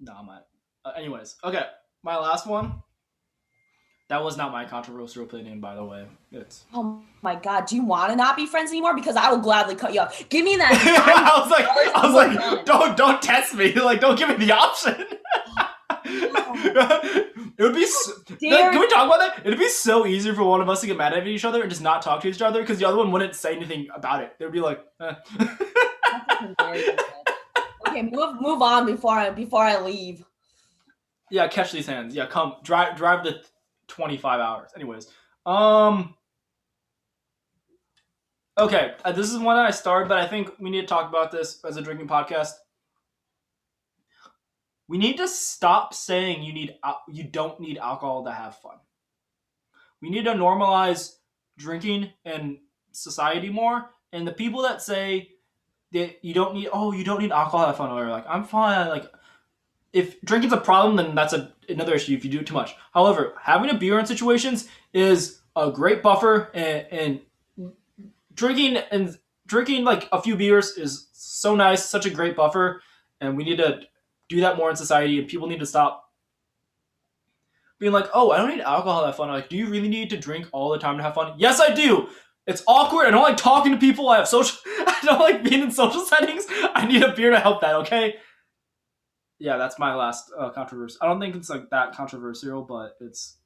No, I'm not. Uh, anyways, okay, my last one. That was not my controversial opinion, by the way. It's. Oh my god, do you want to not be friends anymore? Because I will gladly cut you off. Give me that. I was like, I was like, done. don't don't test me. Like, don't give me the option. it would be. So, can we talk about that? It'd be so easy for one of us to get mad at each other and just not talk to each other because the other one wouldn't say anything about it. They'd be like, eh. okay, move move on before I before I leave. yeah, catch these hands. Yeah, come drive drive the twenty five hours. Anyways, um. Okay, uh, this is one that I started, but I think we need to talk about this as a drinking podcast. We need to stop saying you need you don't need alcohol to have fun. We need to normalize drinking in society more, and the people that say that you don't need oh you don't need alcohol to have fun, or like I'm fine, like if drinking's a problem, then that's a, another issue if you do too much. However, having a beer in situations is a great buffer, and, and drinking and drinking like a few beers is so nice, such a great buffer, and we need to do that more in society. And people need to stop being like, "Oh, I don't need alcohol to have fun." like, do you really need to drink all the time to have fun? Yes, I do. It's awkward. I don't like talking to people. I have social. I don't like being in social settings. I need a beer to help that. Okay yeah, that's my last uh, controversy. I don't think it's like that controversial, but it's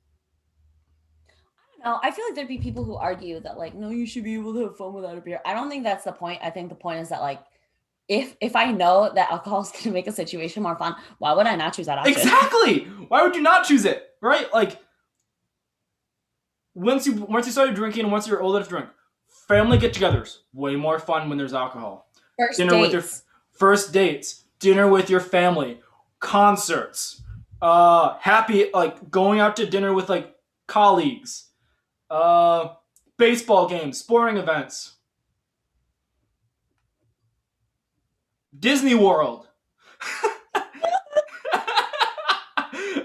No, I feel like there'd be people who argue that like, no, you should be able to have fun without a beer. I don't think that's the point. I think the point is that like, if if I know that alcohol is gonna make a situation more fun, why would I not choose that option? exactly. Why would you not choose it? Right? Like once you once you started drinking and once you're old enough to drink, family get-togethers way more fun when there's alcohol. First Dinner with your first dates, dinner with your family, concerts, uh, happy like going out to dinner with like colleagues, uh, baseball games, sporting events, Disney World.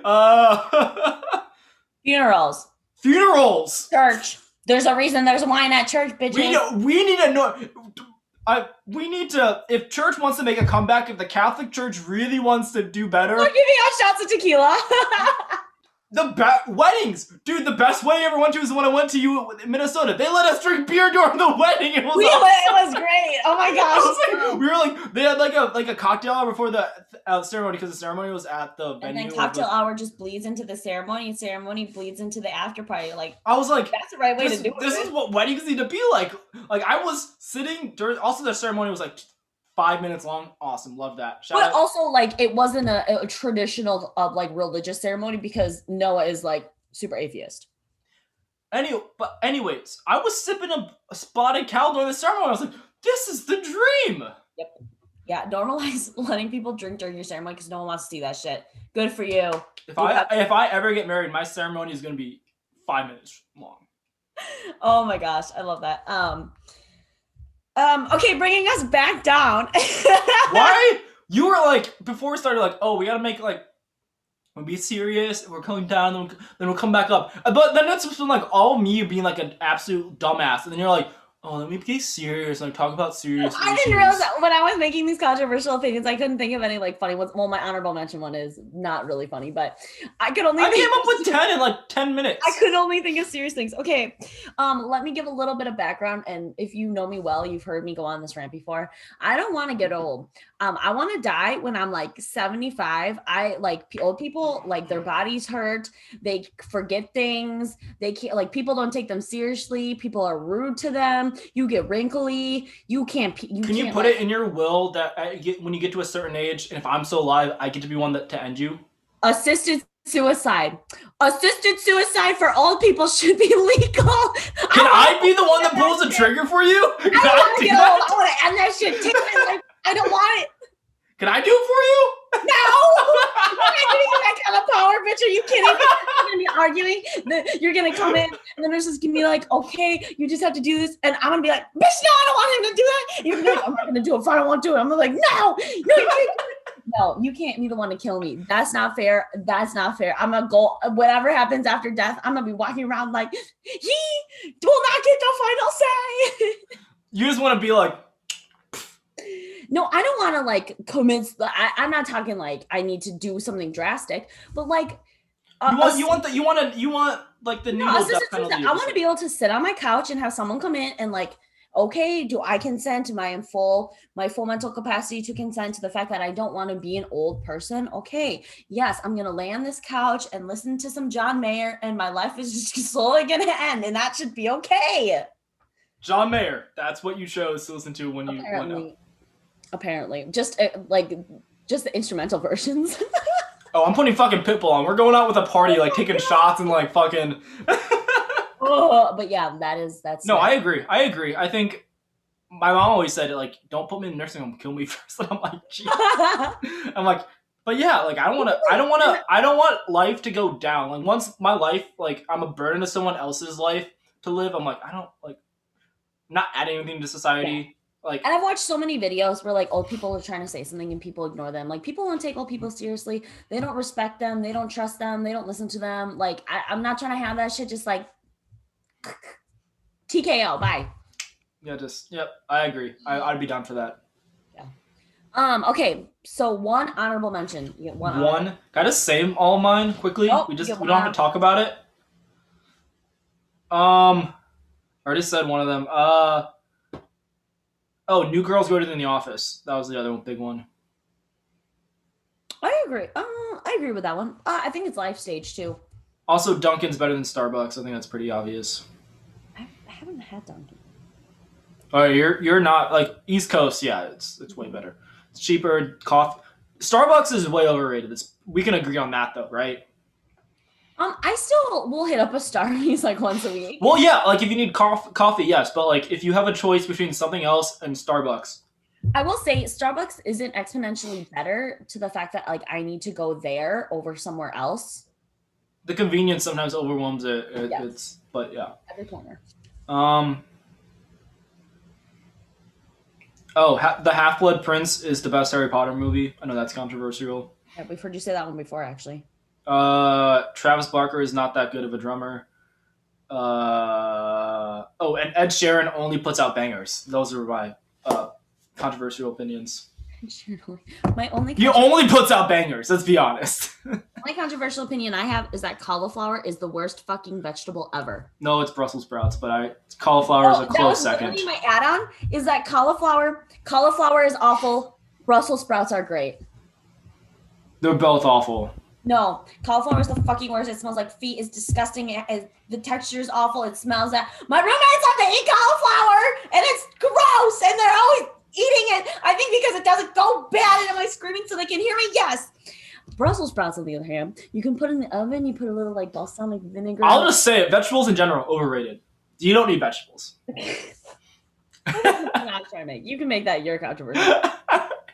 uh, funerals, funerals. church. There's a reason there's wine at church, bitches. We know, we need to know. I we need to. If church wants to make a comeback, if the Catholic Church really wants to do better, We're giving out shots of tequila. the be- weddings, dude. The best wedding I ever went to was the one I went to you in Minnesota. They let us drink beer during the wedding. It was we, awesome. it was great. Oh my gosh. like, we were like they had like a like a cocktail hour before the uh, ceremony because the ceremony was at the and venue. then cocktail the- hour just bleeds into the ceremony, and ceremony bleeds into the after party. Like I was like, that's the right way this, to do it. this is what weddings need to be like. Like I was sitting during. Also, the ceremony was like five minutes long. Awesome, love that. Shout but out. also like it wasn't a, a traditional uh, like religious ceremony because Noah is like super atheist. Any, but anyways, I was sipping a, a spotted cow during the ceremony. I was like, this is the dream. Yep. Yeah, normalize letting people drink during your ceremony because no one wants to see that shit. Good for you. If I if I ever get married, my ceremony is gonna be five minutes long. Oh my gosh, I love that. Um, um, okay, bringing us back down. Why? You were like before we started, like, oh, we gotta make like we'll be serious. We're coming down, then we'll, then we'll come back up. But then it's been like all me being like an absolute dumbass, and then you're like, oh, let me be serious, like talk about serious. I didn't realize that when I was making these controversial opinions, I couldn't think of any like funny ones. Well, my honorable mention one is not really funny, but I could only. I came up with ten in like ten minutes. I could only think of serious things. Okay, um, let me give a little bit of background, and if you know me well, you've heard me go on this rant before. I don't want to get old. Um, I want to die when I'm like 75. I like old people, like their bodies hurt, they forget things, they can't like people don't take them seriously. People are rude to them. You get wrinkly. You can't. You Can you can't, put like- it in your will that I get, when you get to a certain age, and if I'm still alive, I get to be one that to end you? assisted suicide? Assisted suicide for old people should be legal. Can I be the one that pulls the trigger for you? Can I don't I want to old. I want to end that shit. Take my life. I don't want it. Can I do it for you? No. I'm not giving that kind of power, bitch. Are you kidding me? You're gonna be arguing. The- You're gonna come in, and the nurse is gonna be like, "Okay, you just have to do this," and I'm gonna be like, "Bitch, no, I don't want him to do that." You're gonna be like, "I'm not gonna do it if I don't want to do it." I'm gonna be like, "No, no, you can't." No, you can't be the one to kill me. That's not fair. That's not fair. I'm gonna go. Whatever happens after death, I'm gonna be walking around like he will not get the final say. You just want to be like, No, I don't want to like commit. I, I'm not talking like I need to do something drastic, but like you want, you want the, you want to, you want like the no, penalty. I want to be able to sit on my couch and have someone come in and like, okay, do I consent? Am I in full my full mental capacity to consent to the fact that I don't want to be an old person? Okay, yes, I'm gonna lay on this couch and listen to some John Mayer, and my life is just slowly gonna end, and that should be okay. John Mayer. That's what you chose to listen to when you Apparently. Apparently, just uh, like just the instrumental versions. Oh, I'm putting fucking Pitbull on. We're going out with a party, like taking shots and like fucking. oh, but yeah, that is that's no, I agree. I agree. I think my mom always said it like, "Don't put me in the nursing home. Kill me first. And I'm like. I'm like, but yeah, like I don't want to. I don't want to. I don't want life to go down. Like once my life, like I'm a burden to someone else's life to live. I'm like, I don't like. Not adding anything to society. Like And I've watched so many videos where like old people are trying to say something and people ignore them. Like people don't take old people seriously. They don't respect them. They don't trust them. They don't listen to them. Like I, I'm not trying to have that shit. Just like TKO. Bye. yeah, just yep. I agree. I, I'd be down for that. Yeah. Um. Okay. So one honorable mention. One. One. honorable- Can I just say all mine quickly? Oh, we just we don't have to talk about it. Um, I already said one of them. Uh, oh, New Girls Go to the Office. That was the other one, big one. I agree. Uh, I agree with that one. Uh, I think it's life stage too. Also, Dunkin's better than Starbucks. I think that's pretty obvious. I, I haven't had Dunkin'. All right, you're you're not like East Coast. Yeah, it's it's way better. It's cheaper. Coffee. Starbucks is way overrated. It's, we can agree on that though, right? Um, I still will hit up a Starbucks like once a week. Well, yeah. Like if you need cof- coffee, yes. But like if you have a choice between something else and Starbucks, I will say Starbucks isn't exponentially better to the fact that like I need to go there over somewhere else the convenience sometimes overwhelms it. it Yes. It's but yeah. every corner. Um. Oh, ha- the Half Blood Prince is the best Harry Potter movie. I know that's controversial. Yeah, we've heard you say that one before, actually. Uh, Travis Barker is not that good of a drummer. Uh, oh, and Ed Sheeran only puts out bangers. Those are my uh, controversial opinions. My only He only puts out bangers. Let's be honest. my controversial opinion I have is that cauliflower is the worst fucking vegetable ever. no, it's Brussels sprouts, but I cauliflower is Oh, a that close second. my add-on is that cauliflower cauliflower is awful. Brussels sprouts are great. They're both awful. No, cauliflower is the fucking worst. It smells like feet. It's disgusting. It, it- the texture is awful. It smells that. My roommates have to eat cauliflower, and it's gross. And they're always eating it. I think because it doesn't go bad. And am I screaming so they can hear me? Yes. Brussels sprouts, on the other hand, you can put in the oven. You put a little like balsamic vinegar. I'll just say it. Vegetables in general overrated. You don't need vegetables. I'm not trying to make. You can make that your controversy.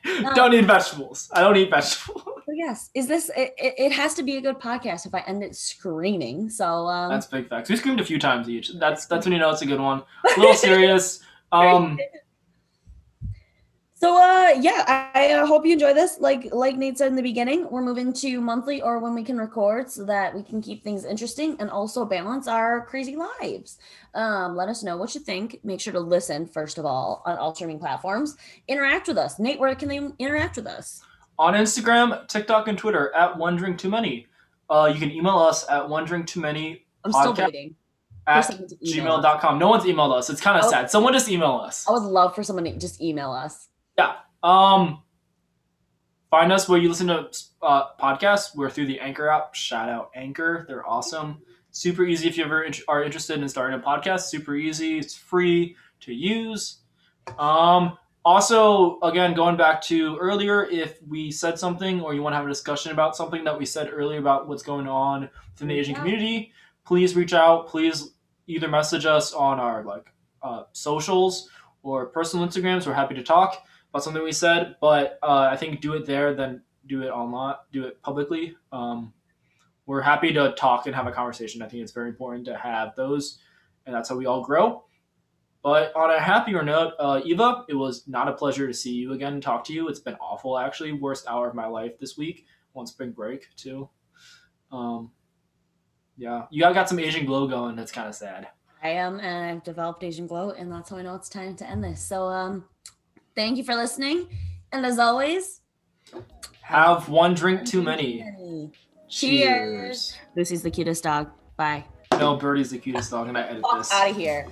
don't eat vegetables. I don't eat vegetables. Yes, is this? It, it, it has to be a good podcast if I end it screaming. So um, That's big facts. We screamed a few times each. That's that's when you know it's a good one. A little serious. Um, So uh yeah, I, I uh, hope you enjoy this. Like like Nate said in the beginning, we're moving to monthly or when we can record so that we can keep things interesting and also balance our crazy lives. Um, let us know what you think. Make sure to listen first of all on all streaming platforms. Interact with us. Nate, where can they interact with us? on Instagram, TikTok, and Twitter at one drink too many. Uh, you can email us at one drink too many I'm still Podcast waiting. at someone to email us. gmail.com. No one's emailed us. It's kind of Oh. sad. Someone just email us. I would love for someone to just email us. Um, find us where you listen to uh, podcasts. We're through the Anchor app. Shout out Anchor. They're awesome. Super easy if you ever int- are interested in starting a podcast. Super easy. It's free to use. Um, also, again, going back to earlier, if we said something or you want to have a discussion about something that we said earlier about what's going on within the Asian Yeah. community, please reach out. Please either message us on our like uh, socials or personal Instagrams. We're happy to talk about something we said, but uh, I think do it there, then do it online, do it publicly. Um, we're happy to talk and have a conversation. I think it's very important to have those, and that's how we all grow. But on a happier note, uh, Eva, it was not a pleasure to see you again and talk to you. It's been awful, actually. Worst hour of my life this week. One spring break, too. Um, yeah, you got, got some Asian glow going. That's kind of sad. I am, and I've developed Asian glow, and that's how I know it's time to end this. So, um, thank you for listening, and as always, Have one drink too many. Cheers. Lucy's the cutest dog. Bye. No, Birdie's the cutest dog, and I edit Fuck this. out of here.